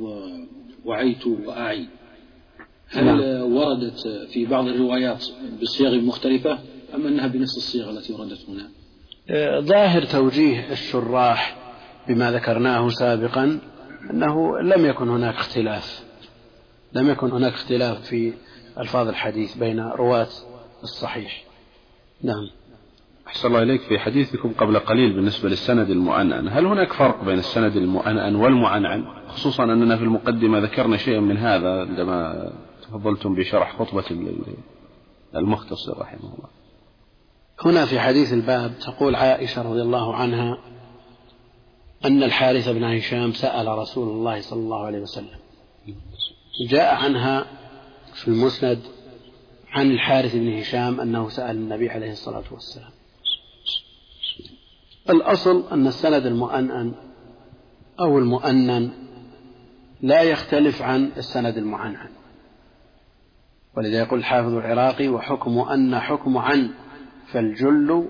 وعيت وأعي. هل نعم. وردت في بعض الروايات بصيغ مختلفة أم أنها بنفس الصيغة التي وردت هنا؟ ظاهر توجيه الشراح بما ذكرناه سابقا أنه لم يكن هناك اختلاف. لم يكن هناك اختلاف في ألفاظ الحديث بين رواة الصحيح. نعم. أحسن الله إليك في حديثكم قبل قليل بالنسبة للسند المؤنن. هل هناك فرق بين السند المؤنن والمعنعن؟ خصوصا أننا في المقدمة ذكرنا شيئا من هذا عندما تفضلتم بشرح خطبة المختصر رحمه الله. هنا في حديث الباب تقول عائشة رضي الله عنها أن الحارث بن هشام سأل رسول الله صلى الله عليه وسلم. جاء عنها في المسند عن الحارث بن هشام أنه سأل النبي عليه الصلاة والسلام. الأصل أن السند المؤنن أو المؤنن لا يختلف عن السند المعنعن ولذا يقول الحافظ العراقي وحكم أن حكم عن فالجل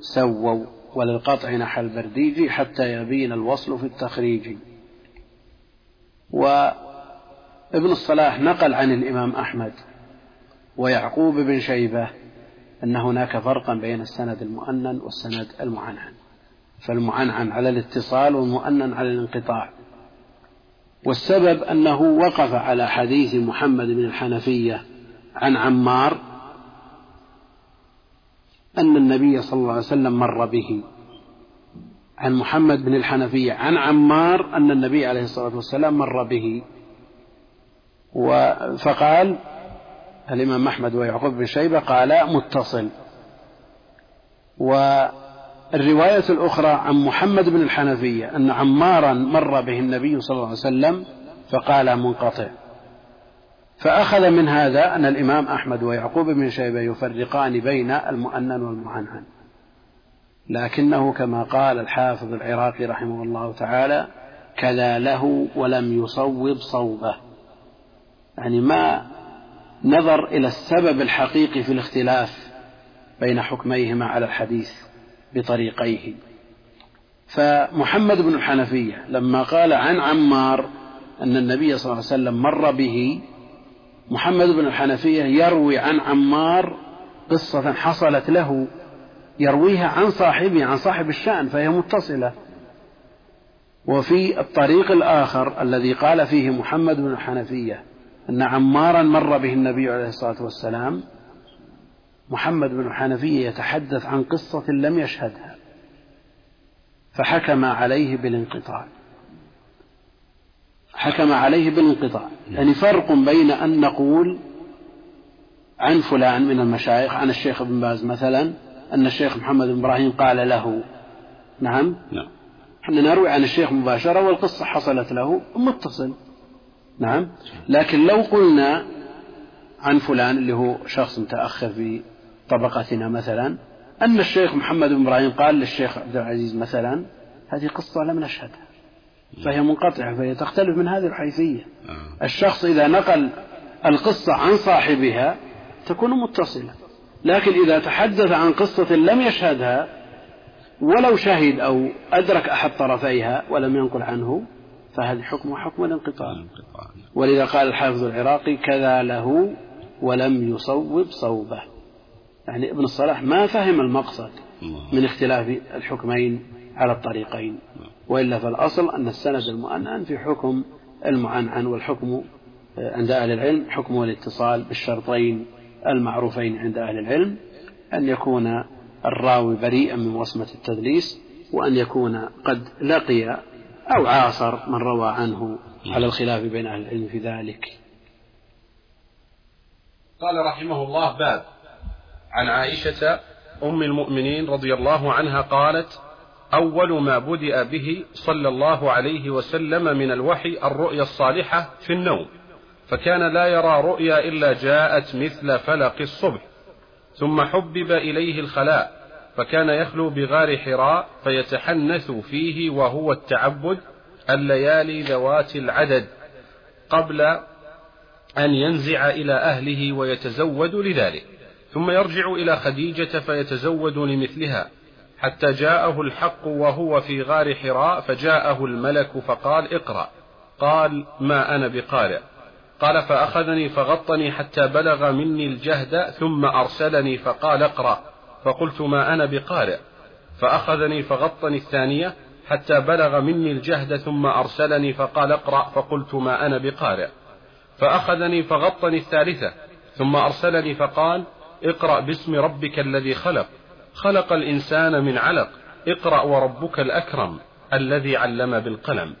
سووا وللقطع نحى البرديج حتى يبين الوصل في التخريج. وابن الصلاح نقل عن الإمام أحمد ويعقوب بن شيبة أن هناك فرقا بين السند المؤنن والسند المعنعن فالمعنعن على الاتصال والمؤنن على الانقطاع. والسبب أنه وقف على حديث محمد بن الحنفية عن عمار أن النبي صلى الله عليه وسلم مر به. عن محمد بن الحنفية عن عمار أن النبي عليه الصلاة والسلام مر به. فقال الإمام أحمد ويعقوب بن شيبة قالا متصل. والرواية الأخرى عن محمد بن الحنفية أن عمارا مر به النبي صلى الله عليه وسلم فقال منقطع. فأخذ من هذا أن الإمام أحمد ويعقوب بن شيبة يفرقان بين المؤنن والمعنعن. لكنه كما قال الحافظ العراقي رحمه الله تعالى كذا له ولم يصوب صوبه. يعني ما نظر إلى السبب الحقيقي في الاختلاف بين حكميهما على الحديث. بطريقيه. فمحمد بن الحنفية لما قال عن عمار أن النبي صلى الله عليه وسلم مر به محمد بن الحنفية يروي عن عمار قصة حصلت له يرويها عن صاحبه عن صاحب الشأن فهي متصلة. وفي الطريق الآخر الذي قال فيه محمد بن الحنفية أن عمارا مر به النبي عليه الصلاة والسلام محمد بن الحنفية يتحدث عن قصة لم يشهدها فحكم عليه بالانقطاع. حكم عليه بالانقطاع. يعني فرق بين أن نقول عن فلان من المشايخ عن الشيخ ابن باز مثلا أن الشيخ محمد بن إبراهيم قال له نعم؟ نعم. إحنا نروي عن الشيخ مباشرة والقصة حصلت له متصل. نعم. لكن لو قلنا عن فلان اللي هو شخص متأخر في طبقتنا مثلا. أن الشيخ محمد بن إبراهيم قال للشيخ عبد العزيز مثلا هذه قصة لم نشهدها. فهي منقطعة فهي تختلف من هذه الحيثية. آه. الشخص إذا نقل القصة عن صاحبها تكون متصلة. لكن إذا تحدث عن قصة لم يشهدها ولو شهد أو أدرك أحد طرفيها ولم ينقل عنه فهذا حكم حكم الانقطاع. ولذا قال الحافظ العراقي كذا له ولم يصوب صوبه. يعني ابن الصلاح ما فهم المقصد من اختلاف الحكمين على الطريقين وإلا فالأصل أن السند المؤنن في حكم المعنعن والحكم عند أهل العلم حكم الاتصال بالشرطين المعروفين عند أهل العلم أن يكون الراوي بريئا من وصمة التدليس وأن يكون قد لقي أو عاصر من روى عنه على الخلاف بين أهل العلم في ذلك. قال رحمه الله باب عن عائشة أم المؤمنين رضي الله عنها قالت أول ما بدأ به صلى الله عليه وسلم من الوحي الرؤيا الصالحة في النوم فكان لا يرى رؤيا إلا جاءت مثل فلق الصبح ثم حبب إليه الخلاء فكان يخلو بغار حراء فيتحنث فيه وهو التعبد الليالي ذوات العدد قبل أن ينزع إلى أهله ويتزود لذلك. ثم يرجع إلى خديجة فيتزود لمثلها حتى جاءه الحق وهو في غار حراء فجاءه الملك فقال اقرأ. قال ما أنا بقارئ. قال فأخذني فغطني حتى بلغ مني الجهد ثم أرسلني فقال اقرأ. فقلت ما أنا بقارئ. فأخذني فغطني الثانية حتى بلغ مني الجهد ثم أرسلني فقال اقرأ. فقلت ما أنا بقارئ. فأخذني فغطني الثالثة ثم أرسلني فقال اقرأ باسم ربك الذي خلق. خلق الإنسان من علق. اقرأ وربك الأكرم الذي علم بالقلم.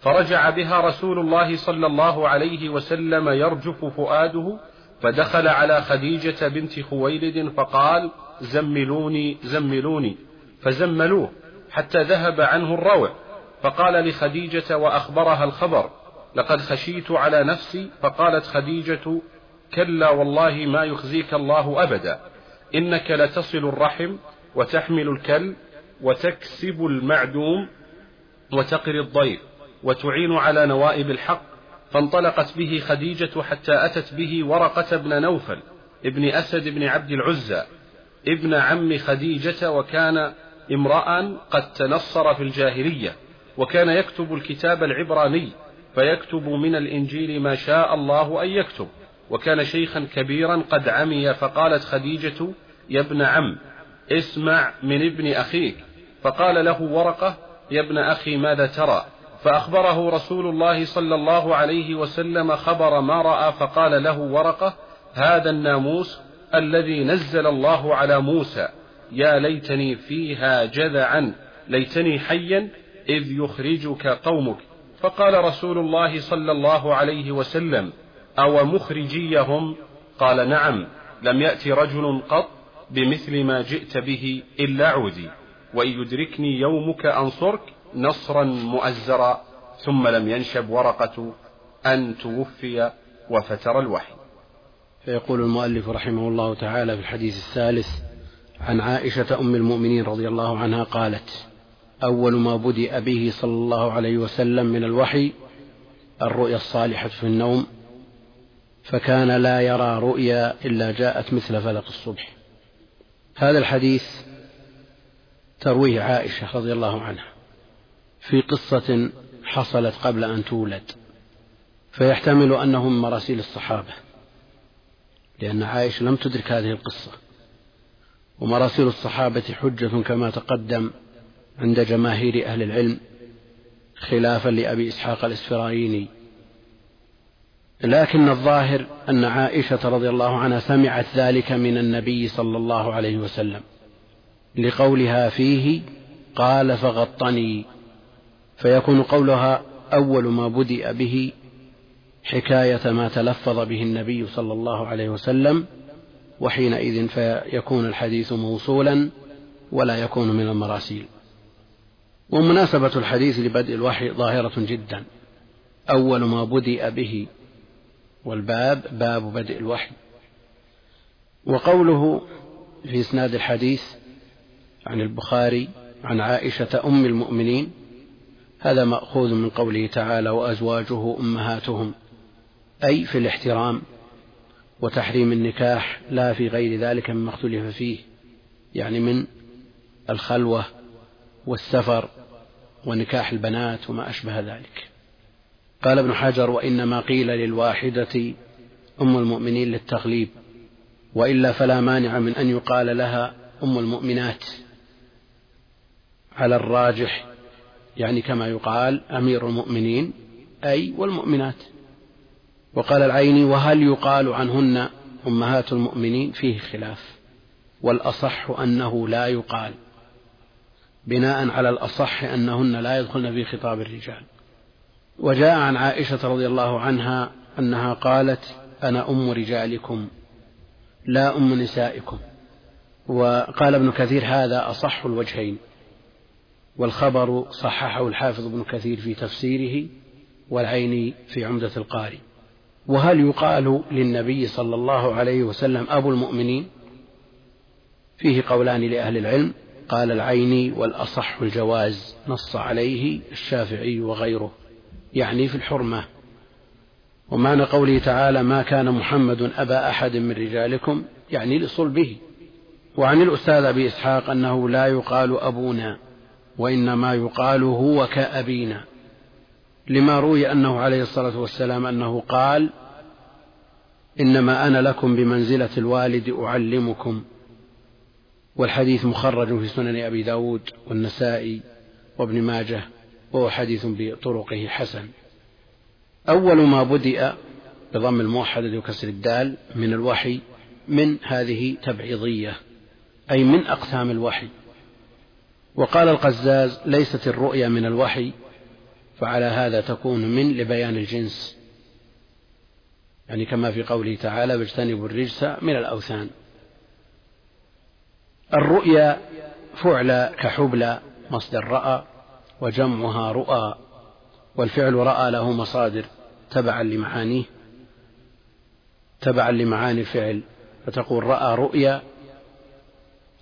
فرجع بها رسول الله صلى الله عليه وسلم يرجف فؤاده فدخل على خديجة بنت خويلد فقال زملوني زملوني. فزملوه حتى ذهب عنه الروع. فقال لخديجة وأخبرها الخبر لقد خشيت على نفسي. فقالت خديجة كلا والله ما يخزيك الله أبدا. إنك لتصل الرحم وتحمل الكل وتكسب المعدوم وتقري الضيف وتعين على نوائب الحق. فانطلقت به خديجة حتى أتت به ورقة بن نوفل ابن أسد بن عبد العزى ابن عم خديجة وكان امرأ قد تنصر في الجاهلية وكان يكتب الكتاب العبراني فيكتب من الإنجيل ما شاء الله أن يكتب. وكان شيخا كبيرا قد عمي فقالت خديجة يا ابن عم اسمع من ابن أخيك. فقال له ورقة يا ابن أخي ماذا ترى؟ فأخبره رسول الله صلى الله عليه وسلم خبر ما رأى فقال له ورقة هذا الناموس الذي نزل الله على موسى. يا ليتني فيها جذعا ليتني حيا إذ يخرجك قومك. فقال رسول الله صلى الله عليه وسلم أو مخرجيهم؟ قال نعم لم يأتي رجل قط بمثل ما جئت به إلا عودي وإن يدركني يومك أنصرك نصرا مؤزرا ثم لم ينشب ورقة أن توفي وفتر الوحي. فيقول المؤلف رحمه الله تعالى في الحديث الثالث عن عائشة أم المؤمنين رضي الله عنها قالت أول ما بدأ به صلى الله عليه وسلم من الوحي الرؤيا الصالحة في النوم فكان لا يرى رؤيا إلا جاءت مثل فلق الصبح. هذا الحديث ترويه عائشة رضي الله عنها في قصة حصلت قبل أن تولد فيحتمل أنه من مراسيل الصحابة لأن عائشة لم تدرك هذه القصة. ومراسيل الصحابة حجة كما تقدم عند جماهير أهل العلم خلافا لأبي إسحاق الإسفرايني. لكن الظاهر أن عائشة رضي الله عنها سمعت ذلك من النبي صلى الله عليه وسلم لقولها فيه قال فغطني. فيكون قولها أول ما بدأ به حكاية ما تلفظ به النبي صلى الله عليه وسلم وحينئذ فيكون الحديث موصولا ولا يكون من المراسيل. ومناسبة الحديث لبدء الوحي ظاهرة جدا. أول ما بدأ به والباب باب بدء الوحي. وقوله في إسناد الحديث عن البخاري عن عائشة أم المؤمنين هذا مأخوذ من قوله تعالى وأزواجه أمهاتهم أي في الاحترام وتحريم النكاح لا في غير ذلك مما اختلف فيه يعني من الخلوة والسفر ونكاح البنات وما أشبه ذلك. قال ابن حجر وإنما قيل للواحدة أم المؤمنين للتغليب وإلا فلا مانع من أن يقال لها أم المؤمنات على الراجح يعني كما يقال أمير المؤمنين أي والمؤمنات. وقال العيني وهل يقال عنهن أمهات المؤمنين؟ فيه خلاف والأصح أنه لا يقال بناء على الأصح أنهن لا يدخلن في خطاب الرجال. وجاء عن عائشة رضي الله عنها أنها قالت أنا أم رجالكم لا أم نسائكم. وقال ابن كثير هذا أصح الوجهين والخبر صححه الحافظ ابن كثير في تفسيره والعيني في عمدة القاري وهل يقال للنبي صلى الله عليه وسلم أبو المؤمنين؟ فيه قولان لأهل العلم قال العيني والأصح الجواز نص عليه الشافعي وغيره. يعني في الحرمة. ومعنى قوله تعالى ما كان محمد أبا أحد من رجالكم يعني لصلبه. وعن الأستاذ أبي إسحاق أنه لا يقال أبونا وإنما يقال هو كأبينا. لما روي أنه عليه الصلاة والسلام أنه قال إنما أنا لكم بمنزلة الوالد أعلمكم. والحديث مخرج في سنن أبي داود والنسائي وابن ماجه. وهو حديث بطرقه حسن. أول ما بدأ بضم الموحدة وكسر الدال من الوحي من هذه تبعيضية أي من أقسام الوحي. وقال القزاز ليست الرؤيا من الوحي فعلى هذا تكون من لبيان الجنس. يعني كما في قوله تعالى واجتنبوا الرجس من الأوثان. الرؤيا فعل كحبلى مصدر رأى وجمعها رؤى والفعل رأى له مصادر تبعا لمعانيه تبعا لمعاني الفعل. فتقول رأى رؤيا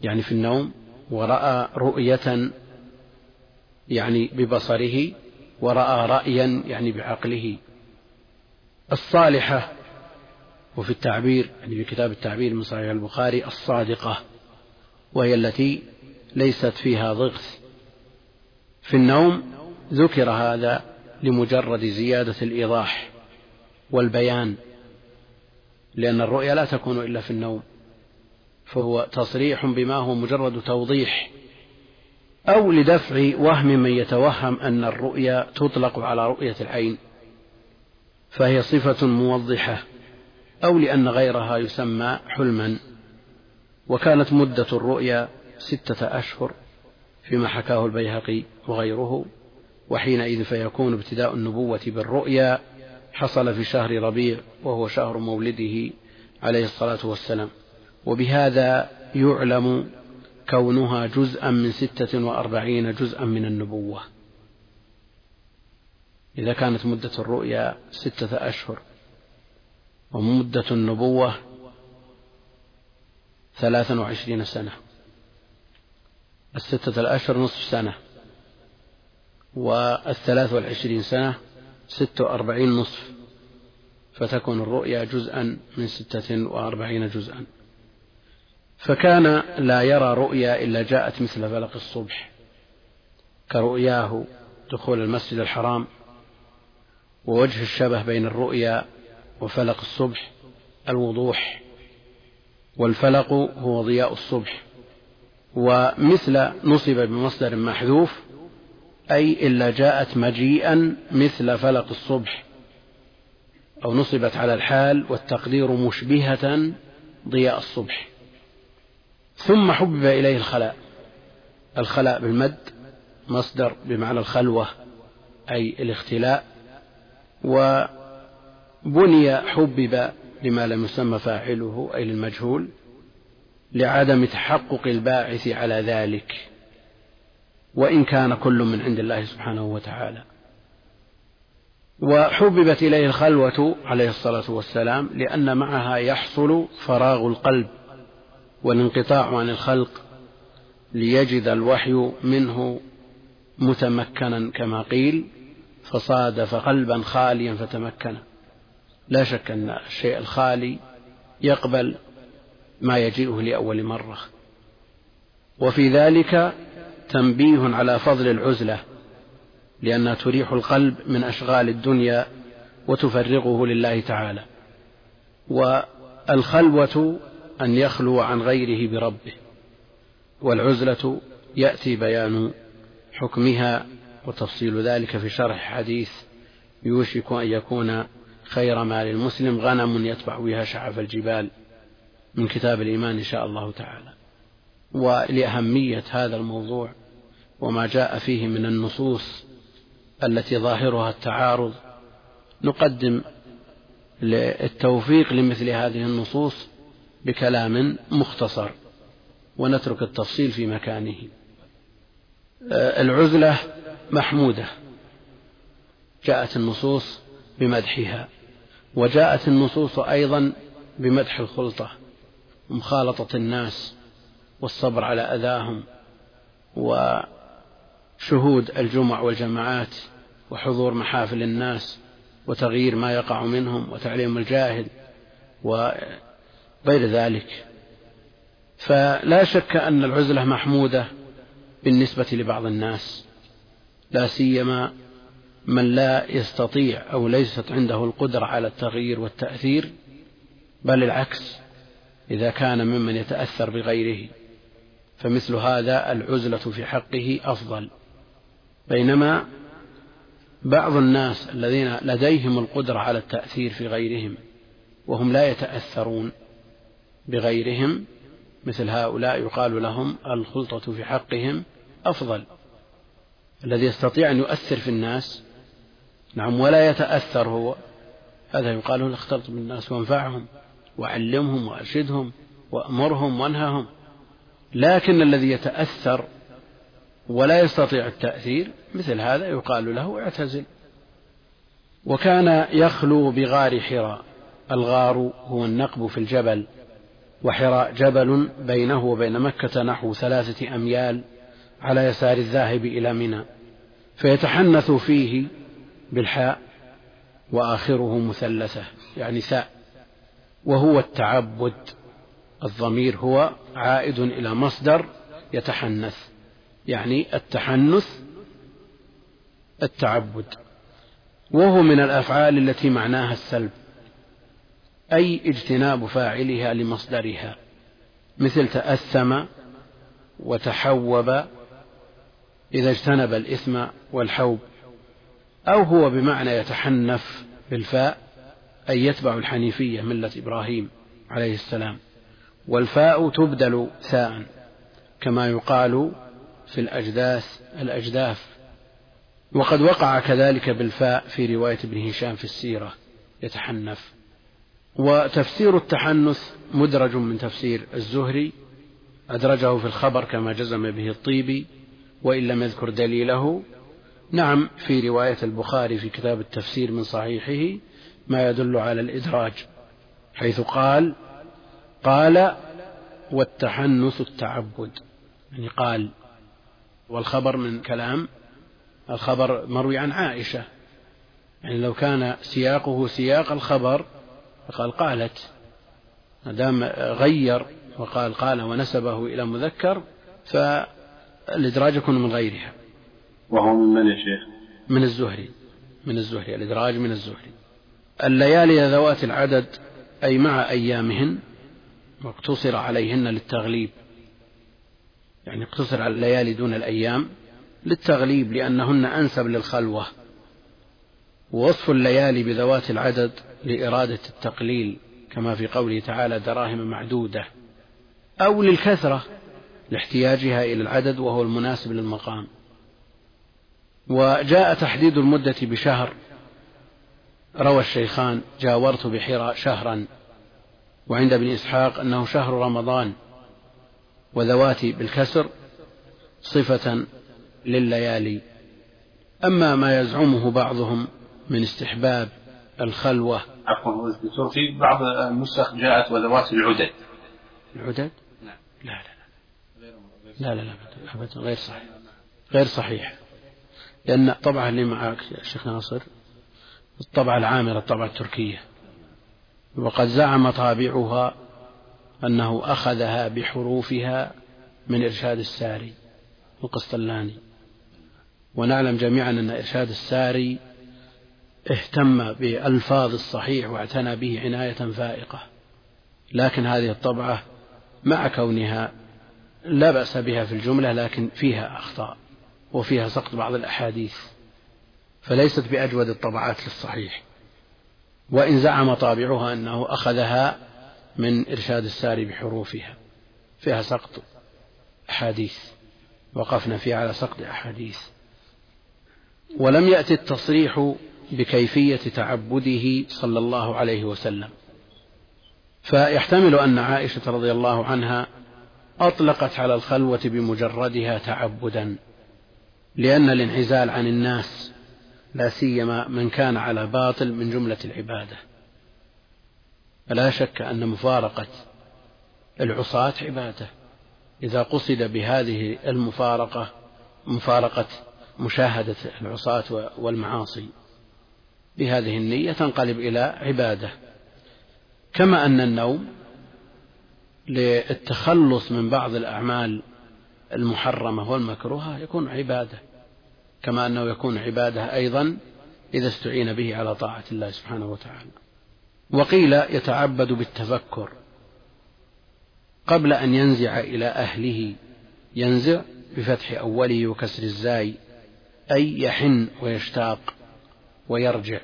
يعني في النوم ورأى رؤية يعني ببصره ورأى رأيا يعني بعقله. الصالحة وفي التعبير يعني في كتاب التعبير من صحيح البخاري الصادقة وهي التي ليست فيها ضغث في النوم ذكر هذا لمجرد زيادة الإيضاح والبيان لأن الرؤيا لا تكون إلا في النوم فهو تصريح بما هو مجرد توضيح أو لدفع وهم من يتوهم أن الرؤيا تطلق على رؤية العين فهي صفة موضحة أو لأن غيرها يسمى حلما وكانت مدة الرؤيا ستة أشهر. فيما حكاه البيهقي وغيره وحينئذ فيكون ابتداء النبوة بالرؤيا حصل في شهر ربيع وهو شهر مولده عليه الصلاة والسلام. وبهذا يعلم كونها جزءا من ستة وأربعين جزءا من النبوة. إذا كانت مدة الرؤيا ستة أشهر ومدة النبوة ثلاثا وعشرين سنة. الستة الأشهر نصف سنة والثلاث والعشرين سنة ست وأربعين نصف فتكون الرؤيا جزءا من ستة وأربعين جزءا. فكان لا يرى رؤيا إلا جاءت مثل فلق الصبح كرؤياه دخول المسجد الحرام ووجه الشبه بين الرؤيا وفلق الصبح الوضوح والفلق هو ضياء الصبح. ومثل نصب بمصدر محذوف أي إلا جاءت مجيئا مثل فلق الصبح أو نصبت على الحال والتقدير مشبهة ضياء الصبح. ثم حبب إليه الخلاء الخلاء بالمد مصدر بمعنى الخلوة أي الاختلاء وبني حبب لما لم يسمى فاعله أي للمجهول. لعدم تحقق الباعث على ذلك وإن كان كل من عند الله سبحانه وتعالى. وحببت إليه الخلوة عليه الصلاة والسلام لأن معها يحصل فراغ القلب والانقطاع عن الخلق ليجد الوحي منه متمكنا كما قيل فصادف قلبا خاليا فتمكن. لا شك أن الشيء الخالي يقبل ما يجيئه لأول مرة. وفي ذلك تنبيه على فضل العزلة لأنها تريح القلب من أشغال الدنيا وتفرغه لله تعالى. والخلوة أن يخلو عن غيره بربه والعزلة يأتي بيان حكمها وتفصيل ذلك في شرح حديث يوشك أن يكون خير ما للمسلم غنم يتبع بها شعف الجبال. من كتاب الإيمان إن شاء الله تعالى. ولأهمية هذا الموضوع وما جاء فيه من النصوص التي ظاهرها التعارض نقدم التوفيق لمثل هذه النصوص بكلام مختصر ونترك التفصيل في مكانه. العزلة محمودة جاءت النصوص بمدحها وجاءت النصوص أيضا بمدح الخلطة. ومخالطة الناس والصبر على أذاهم وشهود الجمع والجماعات وحضور محافل الناس وتغيير ما يقع منهم وتعليم الجاهل وغير ذلك. فلا شك أن العزلة محمودة بالنسبة لبعض الناس لا سيما من لا يستطيع أو ليست عنده القدرة على التغيير والتأثير بل العكس. إذا كان ممن يتأثر بغيره فمثل هذا العزلة في حقه أفضل. بينما بعض الناس الذين لديهم القدرة على التأثير في غيرهم وهم لا يتأثرون بغيرهم مثل هؤلاء يقال لهم الخلطة في حقهم أفضل. الذي يستطيع أن يؤثر في الناس نعم ولا يتأثر هو هذا يقال له اختلط بالناس وانفعهم. وعلمهم وأرشدهم وأمرهم وانههم لكن الذي يتأثر ولا يستطيع التأثير مثل هذا يقال له اعتزل. وكان يخلو بغار حراء. الغار هو النقب في الجبل. وحراء جبل بينه وبين مكة نحو ثلاثة أميال على يسار الذاهب إلى منى. فيتحنث فيه بالحاء وآخره مثلثة يعني ثاء. وهو التعبد. الضمير هو عائد إلى مصدر يتحنث يعني التحنث التعبد. وهو من الأفعال التي معناها السلب أي اجتناب فاعلها لمصدرها مثل تأثم وتحوب إذا اجتنب الإثم والحوب أو هو بمعنى يتحنف بالفاء أي يتبع الحنيفية ملة إبراهيم عليه السلام والفاء تبدل ثاء كما يقال في الأجداث الأجداف. وقد وقع كذلك بالفاء في رواية ابن هشام في السيرة يتحنف وتفسير التحنث مدرج من تفسير الزهري أدرجه في الخبر كما جزم به الطيبي وإن لم يذكر دليله. نعم في رواية البخاري في كتاب التفسير من صحيحه ما يدل على الإدراج حيث قال قال والتحنث التعبد يعني قال. والخبر من كلام الخبر مروي عن عائشة يعني لو كان سياقه سياق الخبر فقال قالت. ما دام غير وقال قال ونسبه إلى مذكر فالإدراج يكون من غيرها. وهو من من يا شيخ؟ من الزهري من الزهري الإدراج من الزهري. الليالي ذوات العدد أي مع أيامهن واقتصر عليهن للتغليب. يعني اقتصر على الليالي دون الأيام للتغليب لأنهن أنسب للخلوة. ووصف الليالي بذوات العدد لإرادة التقليل كما في قوله تعالى دراهم معدودة أو للكثرة لاحتياجها إلى العدد وهو المناسب للمقام. وجاء تحديد المدة بشهر روى الشيخان جاورت بحراء شهرا وعند ابن إسحاق أنه شهر رمضان وذواتي بالكسر صفة لليالي أما ما يزعمه بعضهم من استحباب الخلوة عفوا دكتور في بعض النسخ جاءت وذوات العدد العدد؟ نعم لا لا لا لا لا أبدا غير صحيح غير صحيح لأن الطبعة اللي معك يا شيخ ناصر الطبعة العامرة الطبعة التركية. وقد زعم طابعها أنه أخذها بحروفها من إرشاد الساري القسطلاني. ونعلم جميعا أن إرشاد الساري اهتم بالفاظ الصحيح واعتنى به عناية فائقة. لكن هذه الطبعة مع كونها لا بأس بها في الجملة لكن فيها أخطاء وفيها سقط بعض الأحاديث. فليست بأجود الطبعات للصحيح. وإن زعم طابعها أنه أخذها من إرشاد الساري بحروفها. فيها سقط أحاديث. وقفنا فيها على سقط أحاديث. ولم يأتي التصريح بكيفية تعبده صلى الله عليه وسلم. فيحتمل أن عائشة رضي الله عنها أطلقت على الخلوة بمجردها تعبدا. لأن الانعزال عن الناس لا سيما من كان على باطل من جملة العبادة. فلا شك أن مفارقة العصاة عبادة. إذا قصد بهذه المفارقة مفارقة مشاهدة العصاة والمعاصي بهذه النية تنقلب إلى عبادة. كما أن النوم للتخلص من بعض الأعمال المحرمة والمكروهة يكون عبادة. كما أنه يكون عبادة أيضا إذا استعين به على طاعة الله سبحانه وتعالى. وقيل يتعبد بالتفكر. قبل أن ينزع إلى أهله ينزع بفتح أوله وكسر الزاي أي يحن ويشتاق ويرجع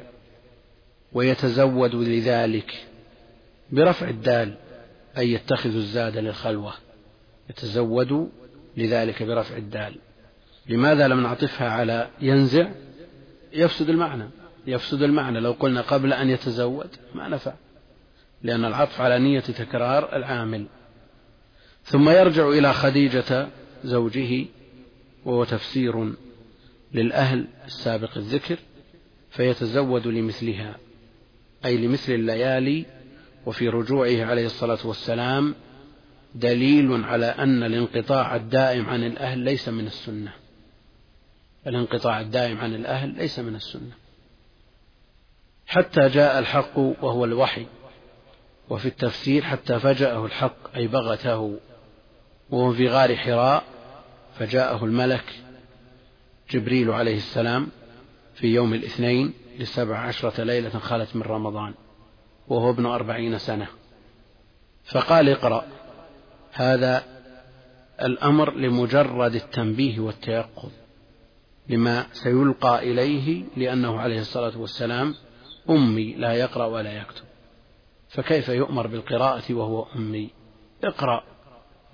ويتزود لذلك برفع الدال أي يتخذ الزاد للخلوة يتزود لذلك برفع الدال. لماذا لم نعطفها على ينزع؟ يفسد المعنى يفسد المعنى. لو قلنا قبل أن يتزود ما نفع لأن العطف على نية تكرار العامل. ثم يرجع إلى خديجة زوجه وهو تفسير للأهل السابق الذكر فيتزود لمثلها أي لمثل الليالي وفي رجوعه عليه الصلاة والسلام دليل على أن الانقطاع الدائم عن الأهل ليس من السنة. الانقطاع الدائم عن الأهل ليس من السنة. حتى جاء الحق وهو الوحي وفي التفسير حتى فجأه الحق أي بغته وهو في غار حراء فجاءه الملك جبريل عليه السلام في يوم الاثنين لسبع عشرة ليلة خلت من رمضان وهو ابن أربعين سنة. فقال اقرأ هذا الأمر لمجرد التنبيه والتيقظ. لما سيلقى إليه لأنه عليه الصلاة والسلام أمي لا يقرأ ولا يكتب. فكيف يؤمر بالقراءة وهو أمي؟ اقرأ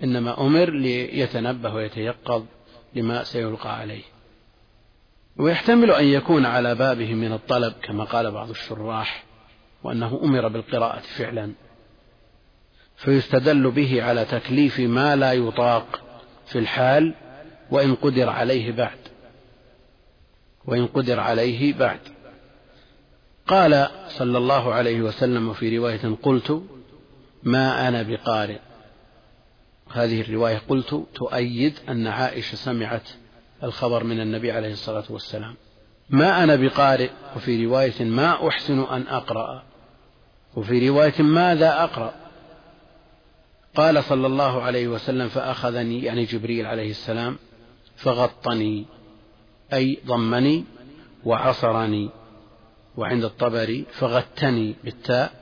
إنما أمر ليتنبه ويتيقظ لما سيلقى عليه. ويحتمل أن يكون على بابه من الطلب كما قال بعض الشراح وأنه أمر بالقراءة فعلا. فيستدل به على تكليف ما لا يطاق في الحال وإن قدر عليه بعد. وإن قدر عليه بعد. قال صلى الله عليه وسلم في رواية قلت ما أنا بقارئ. هذه الرواية قلت تؤيد أن عائشة سمعت الخبر من النبي عليه الصلاة والسلام. ما أنا بقارئ؟ وفي رواية ما أحسن أن أقرأ. وفي رواية ماذا أقرأ؟ قال صلى الله عليه وسلم فأخذني يعني جبريل عليه السلام فغطني. أي ضمني وعصرني وعند الطبري فغتني بالتاء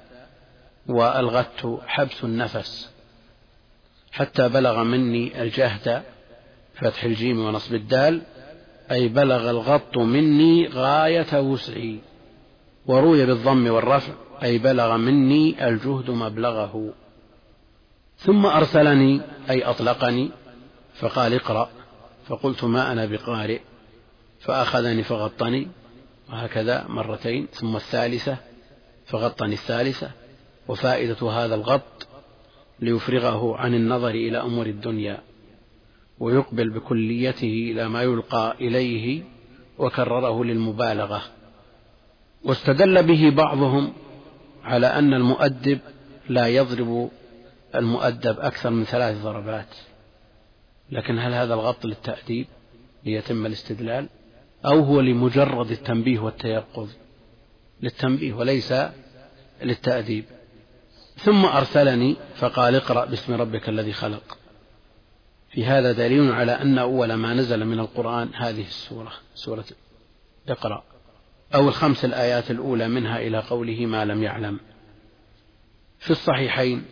والغت حبس النفس حتى بلغ مني الجهد فتح الجيم ونصب الدال أي بلغ الغط مني غاية وسعي وروي بالضم والرفع أي بلغ مني الجهد مبلغه. ثم أرسلني أي أطلقني فقال اقرأ فقلت ما أنا بقارئ؟ فأخذني فغطني وهكذا مرتين ثم الثالثة فغطني الثالثة وفائدة هذا الغط ليفرغه عن النظر إلى أمور الدنيا ويقبل بكليته إلى ما يلقى إليه وكرره للمبالغة. واستدل به بعضهم على أن المؤدب لا يضرب المؤدب أكثر من ثلاث ضربات. لكن هل هذا الغط للتأديب ليتم الاستدلال؟ أو هو لمجرد التنبيه والتيقظ للتنبيه وليس للتأديب. ثم أرسلني فقال اقرأ باسم ربك الذي خلق. في هذا دليل على أن أول ما نزل من القرآن هذه السورة سورة اقرأ. أو الخمس الآيات الأولى منها إلى قوله ما لم يعلم. في الصحيحين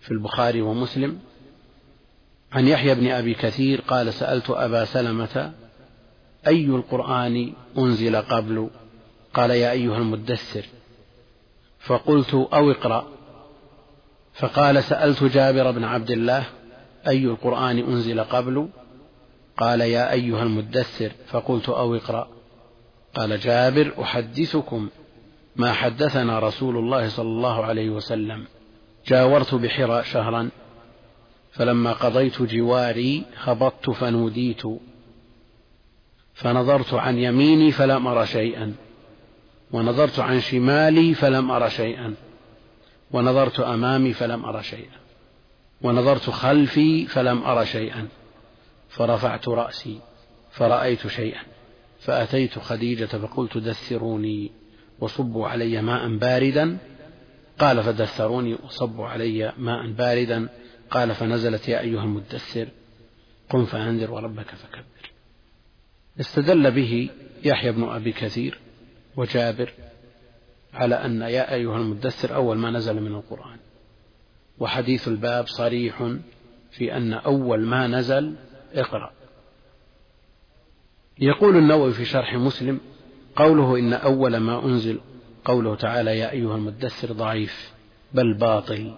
في البخاري ومسلم عن يحيى بن أبي كثير قال سألت أبا سلمة أي القرآن أنزل قبل؟ قال يا أيها المدثر. فقلت أو اقرأ. فقال سألت جابر بن عبد الله أي القرآن أنزل قبل؟ قال يا أيها المدثر. فقلت أو اقرأ. قال جابر أحدثكم ما حدثنا رسول الله صلى الله عليه وسلم. جاورت بحرى شهرا. فلما قضيت جواري هبطت فنوديت. فنظرت عن يميني فلم أر شيئا ونظرت عن شمالي فلم أر شيئا ونظرت أمامي فلم أر شيئا ونظرت خلفي فلم أر شيئا فرفعت رأسي فرأيت شيئا فأتيت خديجة فقلت دثروني وصبوا علي ماء باردا قال فدثروني وصبوا علي ماء باردا قال فنزلت يا أيها المدثر قم فأنذر وربك فكبر. استدل به يحيى بن أبي كثير وجابر على أن يا أيها المدثر أول ما نزل من القرآن. وحديث الباب صريح في أن أول ما نزل اقرأ. يقول النووي في شرح مسلم قوله إن أول ما أنزل قوله تعالى يا أيها المدثر ضعيف بل باطل.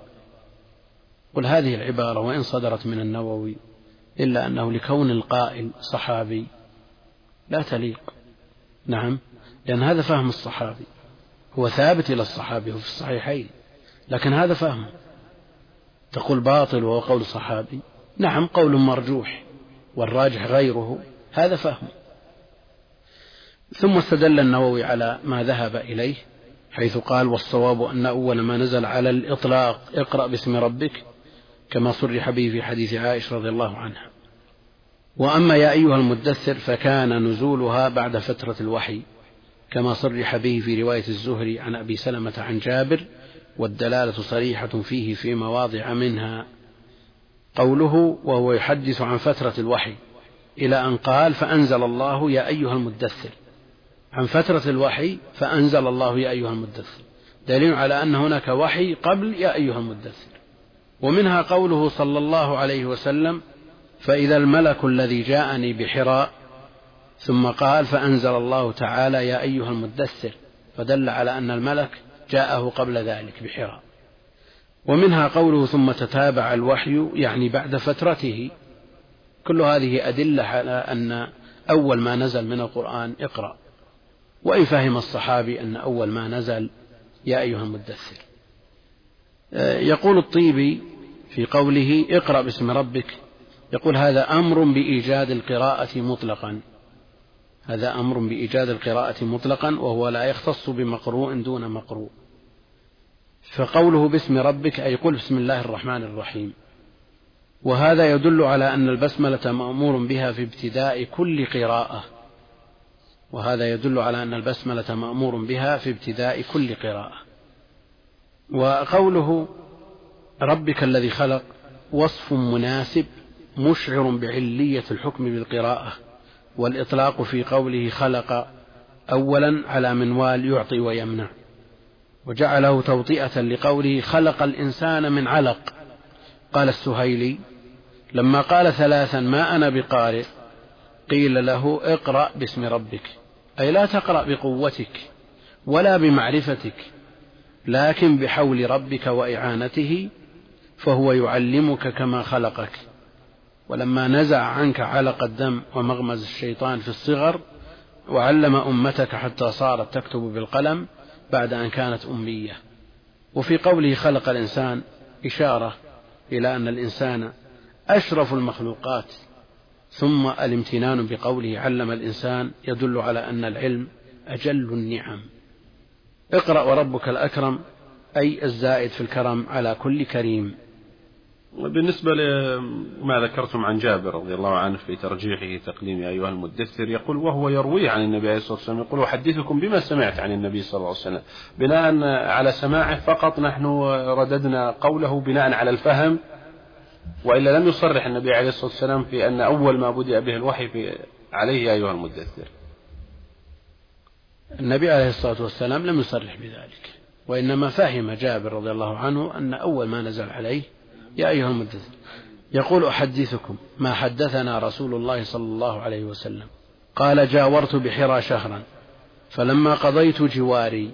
قل هذه العبارة وإن صدرت من النووي إلا أنه لكون القائل صحابي لا تليق. نعم. لأن هذا فهم الصحابي. هو ثابت إلى الصحابي وفي الصحيحين. لكن هذا فهمه تقول باطل وهو قول الصحابي نعم قول مرجوح والراجح غيره. هذا فهم. ثم استدل النووي على ما ذهب إليه حيث قال والصواب أن أول ما نزل على الإطلاق اقرأ باسم ربك كما صرح به في حديث عائشة رضي الله عنها. وأما يا أيها المدثر فكان نزولها بعد فترة الوحي كما صرح به في رواية الزهري عن أبي سلمة عن جابر والدلالة صريحة فيه في مواضع منها. قوله وهو يحدث عن فترة الوحي إلى أن قال فأنزل الله يا أيها المدثر. عن فترة الوحي فأنزل الله يا أيها المدثر. دليل على أن هناك وحي قبل يا أيها المدثر. ومنها قوله صلى الله عليه وسلم فإذا الملك الذي جاءني بحراء ثم قال فأنزل الله تعالى يا أيها المدثر. فدل على أن الملك جاءه قبل ذلك بحراء. ومنها قوله ثم تتابع الوحي يعني بعد فترته. كل هذه أدلة على أن أول ما نزل من القرآن اقرأ. وإن فهم الصحابي أن أول ما نزل يا أيها المدثر. يقول الطيبي في قوله اقرأ باسم ربك يقول هذا أمر بإيجاد القراءة مطلقا. هذا أمر بإيجاد القراءة مطلقا وهو لا يختص بمقروء دون مقروء. فقوله باسم ربك أي قل بسم الله الرحمن الرحيم. وهذا يدل على أن البسملة مأمور بها في ابتداء كل قراءة. وهذا يدل على أن البسملة مأمور بها في ابتداء كل قراءة. وقوله ربك الذي خلق وصف مناسب مشعر بعلية الحكم بالقراءة والإطلاق في قوله خلق أولا على منوال يعطي ويمنع. وجعله توطئة لقوله خلق الإنسان من علق. قال السهيلي لما قال ثلاثا ما أنا بقارئ قيل له اقرأ باسم ربك. أي لا تقرأ بقوتك ولا بمعرفتك لكن بحول ربك وإعانته فهو يعلمك كما خلقك. ولما نزع عنك علق الدم ومغمز الشيطان في الصغر وعلم أمتك حتى صارت تكتب بالقلم بعد أن كانت أمية. وفي قوله خلق الإنسان إشارة إلى أن الإنسان أشرف المخلوقات ثم الامتنان بقوله علم الإنسان يدل على أن العلم أجل النعم. اقرأ وربك الأكرم أي الزائد في الكرم على كل كريم. بالنسبة لما ذكرتم عن جابر رضي الله عنه في ترجيحه تقديم أيها المدثر يقول وهو يروي عن النبي عليه الصلاة والسلام يقول أحدثكم بما سمعت عن النبي صلى الله عليه وسلم. بناء على سماعه فقط نحن رددنا قوله بناء على الفهم وإلا لم يصرح النبي عليه الصلاة والسلام في أن أول ما بدأ به الوحي في عليه أيها المدثر. النبي عليه الصلاة والسلام لم يصرح بذلك وإنما فهم جابر رضي الله عنه أن أول ما نزل عليه يا أيها المدثر يقول أحدثكم ما حدثنا رسول الله صلى الله عليه وسلم. قال جاورت بحرى شهرا فلما قضيت جواري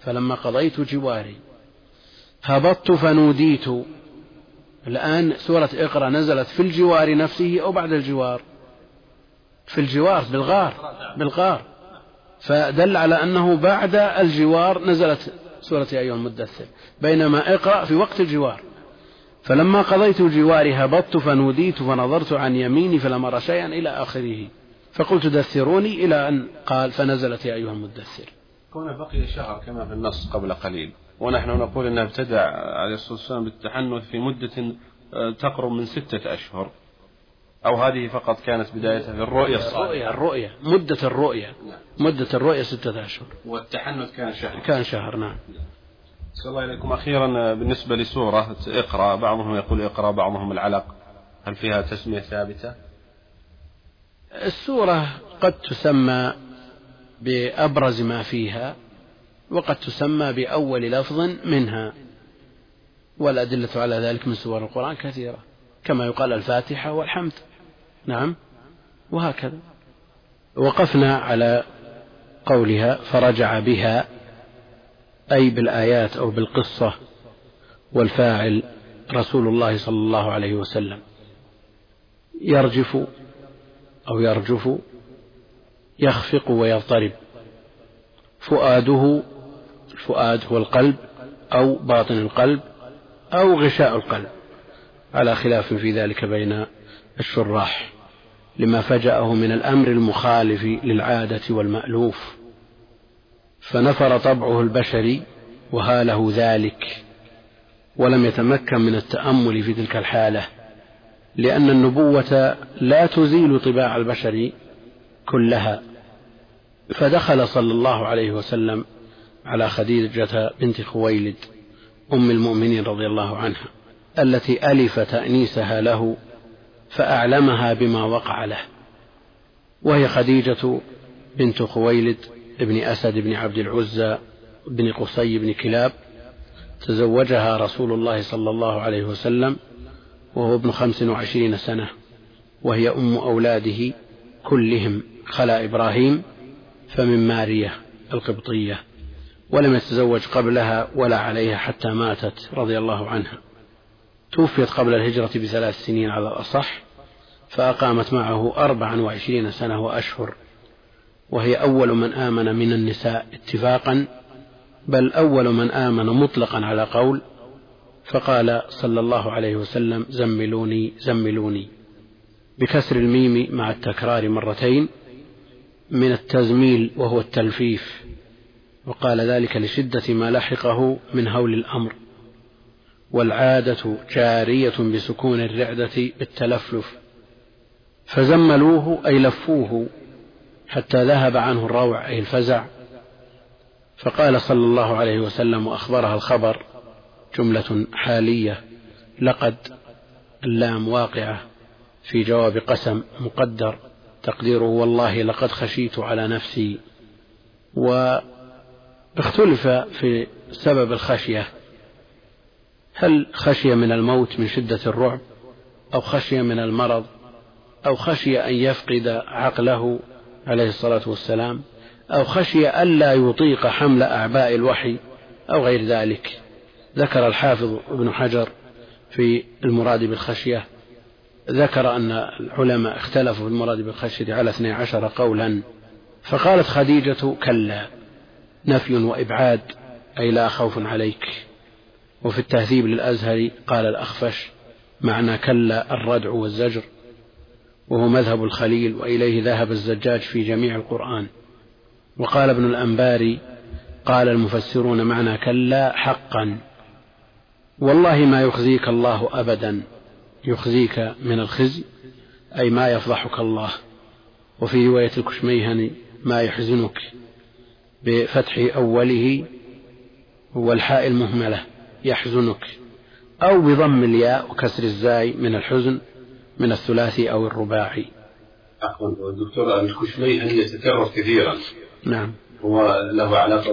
فلما قضيت جواري هبطت فنوديت. الآن سورة اقرأ نزلت في الجوار نفسه أو بعد الجوار؟ في الجوار بالغار بالغار. فدل على أنه بعد الجوار نزلت سورة يا أيها المدثر. بينما اقرأ في وقت الجوار. فلما قضيت جواري هبطت فنوديت فنظرت عن يميني فلم أرى شيئا إلى آخره. فقلت دثروني إلى أن قال فنزلت يا أيها المدثر. كون بقي شهر كما في النص قبل قليل ونحن نقول أنه ابتدع عليه الصلاة والسلام بالتحنث في مدة آه، تقرب من ستة أشهر. أو هذه فقط كانت بدايتها في الرؤية الصالحة. الرؤية الرؤية مدة الرؤية. مدة الرؤية ستة أشهر. والتحنث كان شهر. كان شهر نعم. صلى الله إليكم. أخيرا بالنسبة لسورة اقرأ بعضهم يقول اقرأ بعضهم العلق. هل فيها تسمية ثابتة؟ السورة قد تسمى بأبرز ما فيها وقد تسمى بأول لفظ منها والأدلة على ذلك من سور القرآن كثيرة كما يقال الفاتحة والحمد. نعم وهكذا. وقفنا على قولها فرجع بها أي بالآيات أو بالقصة والفاعل رسول الله صلى الله عليه وسلم. يرجف أو يرجف يخفق ويضطرب. فؤاده الفؤاد هو القلب أو باطن القلب أو غشاء القلب. على خلاف في ذلك بين الشراح لما فجأه من الأمر المخالف للعادة والمألوف. فنفر طبعه البشري وهاله ذلك ولم يتمكن من التأمل في تلك الحالة لأن النبوة لا تزيل طباع البشر كلها. فدخل صلى الله عليه وسلم على خديجة بنت خويلد أم المؤمنين رضي الله عنها التي ألف تأنيسها له فأعلمها بما وقع له. وهي خديجة بنت خويلد بن أسد بن عبد العزى بن قصي بن كلاب تزوجها رسول الله صلى الله عليه وسلم وهو ابن خمس وعشرين سنة وهي أم أولاده كلهم خلا إبراهيم فمن مارية القبطية ولم يتزوج قبلها ولا عليها حتى ماتت رضي الله عنها. توفيت قبل الهجرة بثلاث سنين على الأصح فأقامت معه أربعا وعشرين سنة وأشهر. وهي أول من آمن من النساء اتفاقا بل أول من آمن مطلقا على قول فقال صلى الله عليه وسلم زملوني زملوني. بكسر الميم مع التكرار مرتين من التزميل وهو التلفيف وقال ذلك لشدة ما لحقه من هول الأمر. والعادة جارية بسكون الرعدة بالتلفلف فزملوه أي لفوه حتى ذهب عنه الروع أي الفزع. فقال صلى الله عليه وسلم وأخبرها الخبر جملة حالية لقد اللام واقعة في جواب قسم مقدر تقديره والله لقد خشيت على نفسي. واختلف في سبب الخشية. هل خشي من الموت من شدة الرعب أو خشي من المرض أو خشي أن يفقد عقله عليه الصلاة والسلام أو خشي ألا يطيق حمل أعباء الوحي أو غير ذلك. ذكر الحافظ ابن حجر في المراد بالخشية ذكر أن العلماء اختلفوا في المراد بالخشية على اثني عشر قولا. فقالت خديجة كلا نفي وإبعاد أي لا خوف عليك. وفي التهذيب للأزهري قال الأخفش معنى كلا الردع والزجر. وهو مذهب الخليل وإليه ذهب الزجاج في جميع القرآن. وقال ابن الأنباري قال المفسرون معنى كلا حقا. والله ما يخزيك الله أبدا يخزيك من الخزي أي ما يفضحك الله. وفي رواية الكشميهني ما يحزنك بفتح أوله والحاء المهملة يحزنك أو بضم الياء وكسر الزاي من الحزن. من الثلاثي أو الرباعي. عفوا دكتور الكشميهني يتكرر كثيرا. نعم. هو له علاقة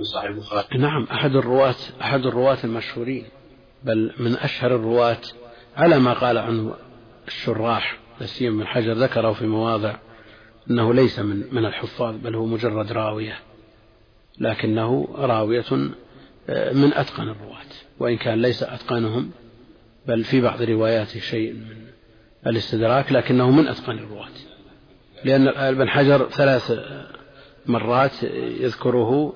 بصحيح البخاري. نعم أحد الرواة أحد الرواة المشهورين بل من أشهر الرواة على ما قال عنه الشراح نسيم بن حجر ذكره في مواضع أنه ليس من من الحفاظ بل هو مجرد راوية. لكنه راوية آه، من أتقن الرواة وإن كان ليس أتقنهم بل في بعض رواياته شيء من الاستدراك لكنه من أتقن الرواة. لأن ابن حجر ثلاث مرات يذكره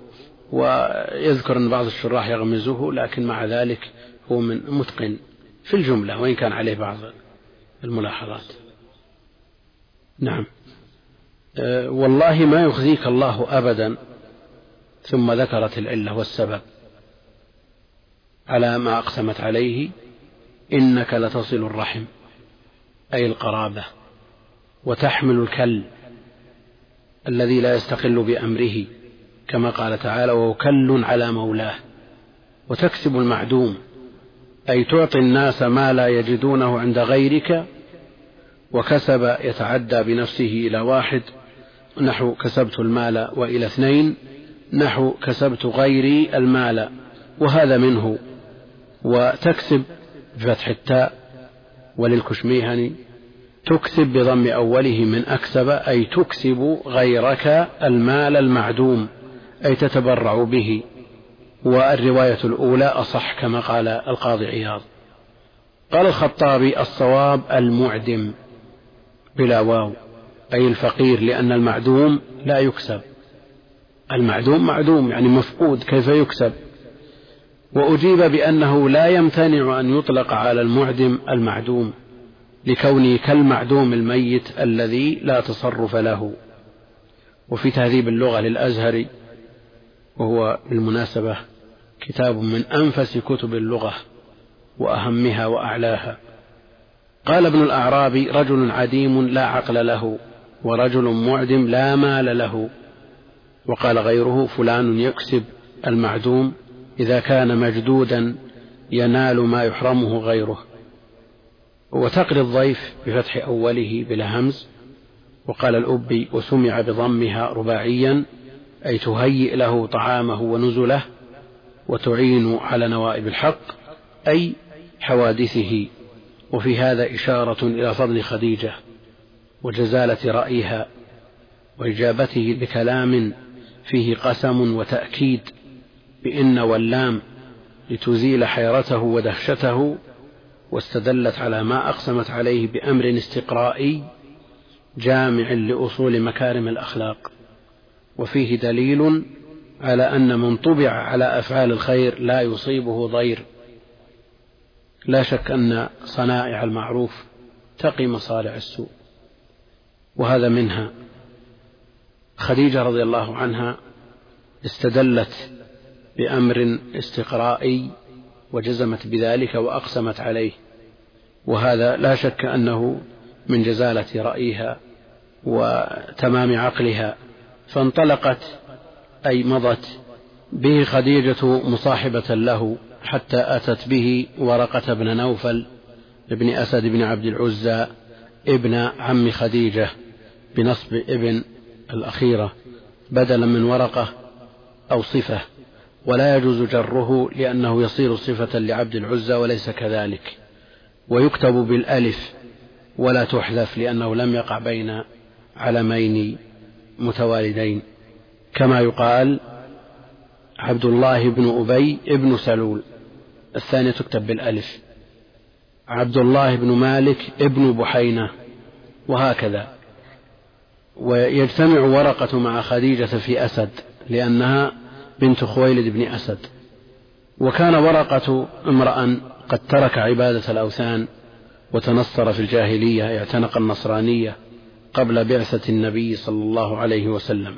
ويذكر أن بعض الشراح يغمزه لكن مع ذلك هو من متقن في الجملة وإن كان عليه بعض الملاحظات. نعم. أه، والله ما يخزيك الله أبدا ثم ذكرت العلة والسبب على ما أقسمت عليه إنك لتصل الرحم. أي القرابة وتحمل الكل الذي لا يستقل بأمره كما قال تعالى وكل على مولاه وتكسب المعدوم أي تعطي الناس ما لا يجدونه عند غيرك وكسب يتعدى بنفسه إلى واحد نحو كسبت المال وإلى اثنين نحو كسبت غيري المال وهذا منه. وتكسب بفتح التاء وللكشميهني تكسب بضم أوله من أكسب أي تكسب غيرك المال المعدوم أي تتبرع به. والرواية الأولى أصح كما قال القاضي عياض. قال الخطابي الصواب المعدم بلا واو أي الفقير لأن المعدوم لا يكسب. المعدوم معدوم يعني مفقود كيف يكسب؟ وأجيب بأنه لا يمتنع أن يطلق على المعدم المعدوم لكونه كالمعدوم الميت الذي لا تصرف له. وفي تهذيب اللغة للأزهري وهو بالمناسبة كتاب من أنفس كتب اللغة وأهمها وأعلاها. قال ابن الأعرابي رجل عديم لا عقل له ورجل معدم لا مال له. وقال غيره فلان يكسب المعدوم إذا كان مجدودا ينال ما يحرمه غيره. وتقري الضيف بفتح أوله بلا همز وقال الأبي وسمع بضمها رباعيا أي تهيئ له طعامه ونزله وتعين على نوائب الحق أي حوادثه. وفي هذا إشارة إلى فضل خديجة وجزالة رأيها وإجابته بكلام فيه قسم وتأكيد بإن واللام لتزيل حيرته ودهشته واستدلت على ما أقسمت عليه بأمر استقرائي جامع لأصول مكارم الأخلاق. وفيه دليل على أن من طبع على أفعال الخير لا يصيبه ضير. لا شك أن صنائع المعروف تقي مصارع السوء. وهذا منها. خديجة رضي الله عنها استدلت بأمر استقرائي وجزمت بذلك وأقسمت عليه وهذا لا شك أنه من جزالة رأيها وتمام عقلها فانطلقت أي مضت به خديجة مصاحبة له حتى أتت به ورقة بن نوفل ابن أسد بن عبد العزى ابن عم خديجة بنصب ابن الأخيرة بدلا من ورقة أو صفة ولا يجوز جره لأنه يصير صفة لعبد العزى وليس كذلك. ويكتب بالألف ولا تحذف لأنه لم يقع بين علمين متوالدين. كما يقال عبد الله بن أبي ابن سلول. الثانية تكتب بالألف. عبد الله بن مالك ابن بحينة. وهكذا. ويجتمع ورقة مع خديجة في أسد لأنها بنت خويلد بن أسد. وكان ورقة امرأ قد ترك عبادة الأوثان وتنصر في الجاهلية اعتنق النصرانية قبل بعثة النبي صلى الله عليه وسلم.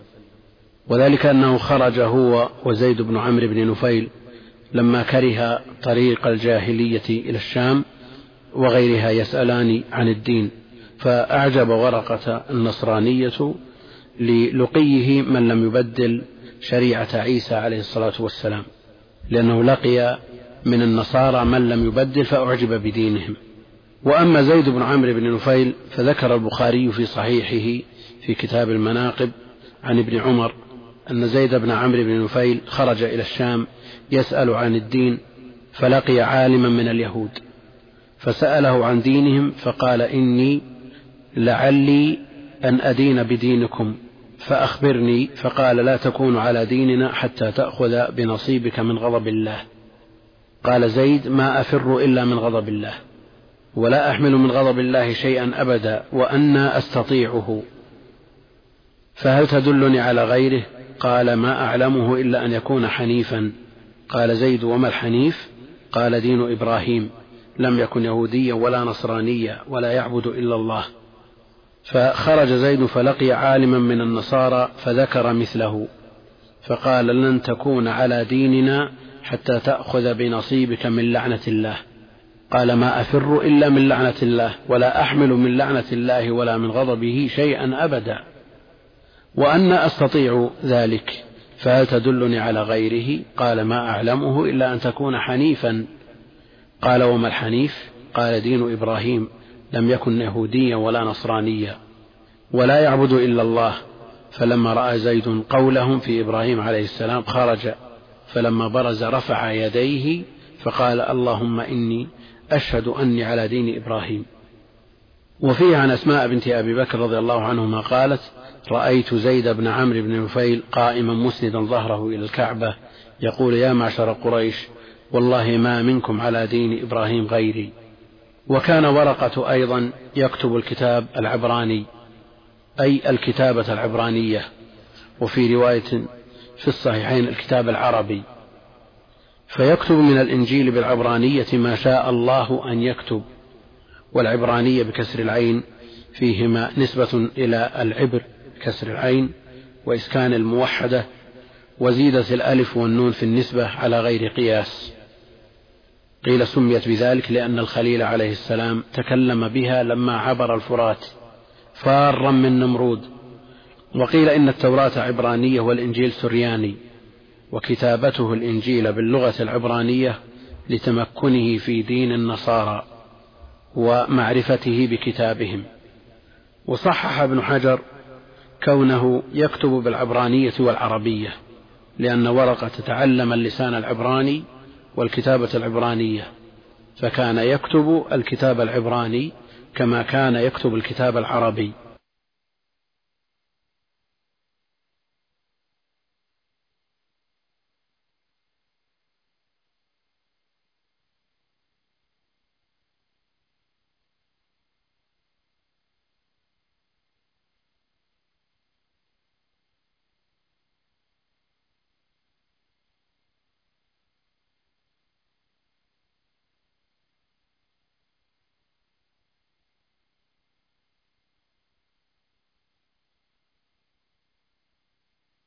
وذلك أنه خرج هو وزيد بن عمرو بن نفيل لما كره طريق الجاهلية إلى الشام وغيرها يسألان عن الدين. فأعجب ورقة النصرانية للقيه من لم يبدل شريعة عيسى عليه الصلاة والسلام لأنه لقي من النصارى من لم يبدل فأعجب بدينهم. وأما زيد بن عمرو بن نفيل فذكر البخاري في صحيحه في كتاب المناقب عن ابن عمر أن زيد بن عمرو بن نفيل خرج إلى الشام يسأل عن الدين فلقي عالما من اليهود فسأله عن دينهم فقال إني لعلي أن أدين بدينكم. فأخبرني فقال لا تكون على ديننا حتى تأخذ بنصيبك من غضب الله. قال زيد ما أفر إلا من غضب الله ولا أحمل من غضب الله شيئا أبدا وأنا أستطيعه. فهل تدلني على غيره؟ قال ما أعلمه إلا أن يكون حنيفا. قال زيد وما الحنيف؟ قال دين إبراهيم. لم يكن يهوديا ولا نصرانيا ولا يعبد إلا الله. فخرج زيد فلقي عالما من النصارى فذكر مثله فقال لن تكون على ديننا حتى تأخذ بنصيبك من لعنة الله. قال ما أفر إلا من لعنة الله ولا أحمل من لعنة الله ولا من غضبه شيئا أبدا. وأن أستطيع ذلك فهل تدلني على غيره؟ قال ما أعلمه إلا أن تكون حنيفا. قال وما الحنيف؟ قال دين إبراهيم. لم يكن يهوديا ولا نصرانيا ولا يعبد إلا الله. فلما رأى زيد قولهم في إبراهيم عليه السلام خرج فلما برز رفع يديه فقال اللهم إني أشهد أني على دين إبراهيم. وفيه عن أسماء بنت أبي بكر رضي الله عنهما قالت رأيت زيد بن عمرو بن نفيل قائما مسندا ظهره إلى الكعبة يقول يا معشر قريش والله ما منكم على دين إبراهيم غيري. وكان ورقة أيضا يكتب الكتاب العبراني أي الكتابة العبرانية وفي رواية في الصحيحين الكتاب العربي. فيكتب من الإنجيل بالعبرانية ما شاء الله أن يكتب والعبرانية بكسر العين فيهما نسبة إلى العبر بكسر العين وإسكان الموحدة وزيدت الألف والنون في النسبة على غير قياس. قيل سميت بذلك لأن الخليل عليه السلام تكلم بها لما عبر الفرات فارا من نمرود. وقيل إن التوراة عبرانية والإنجيل سرياني وكتابته الإنجيل باللغة العبرانية لتمكنه في دين النصارى ومعرفته بكتابهم. وصحح ابن حجر كونه يكتب بالعبرانية والعربية لأن ورقة تتعلم اللسان العبراني والكتابة العبرانية فكان يكتب الكتاب العبراني كما كان يكتب الكتاب العربي.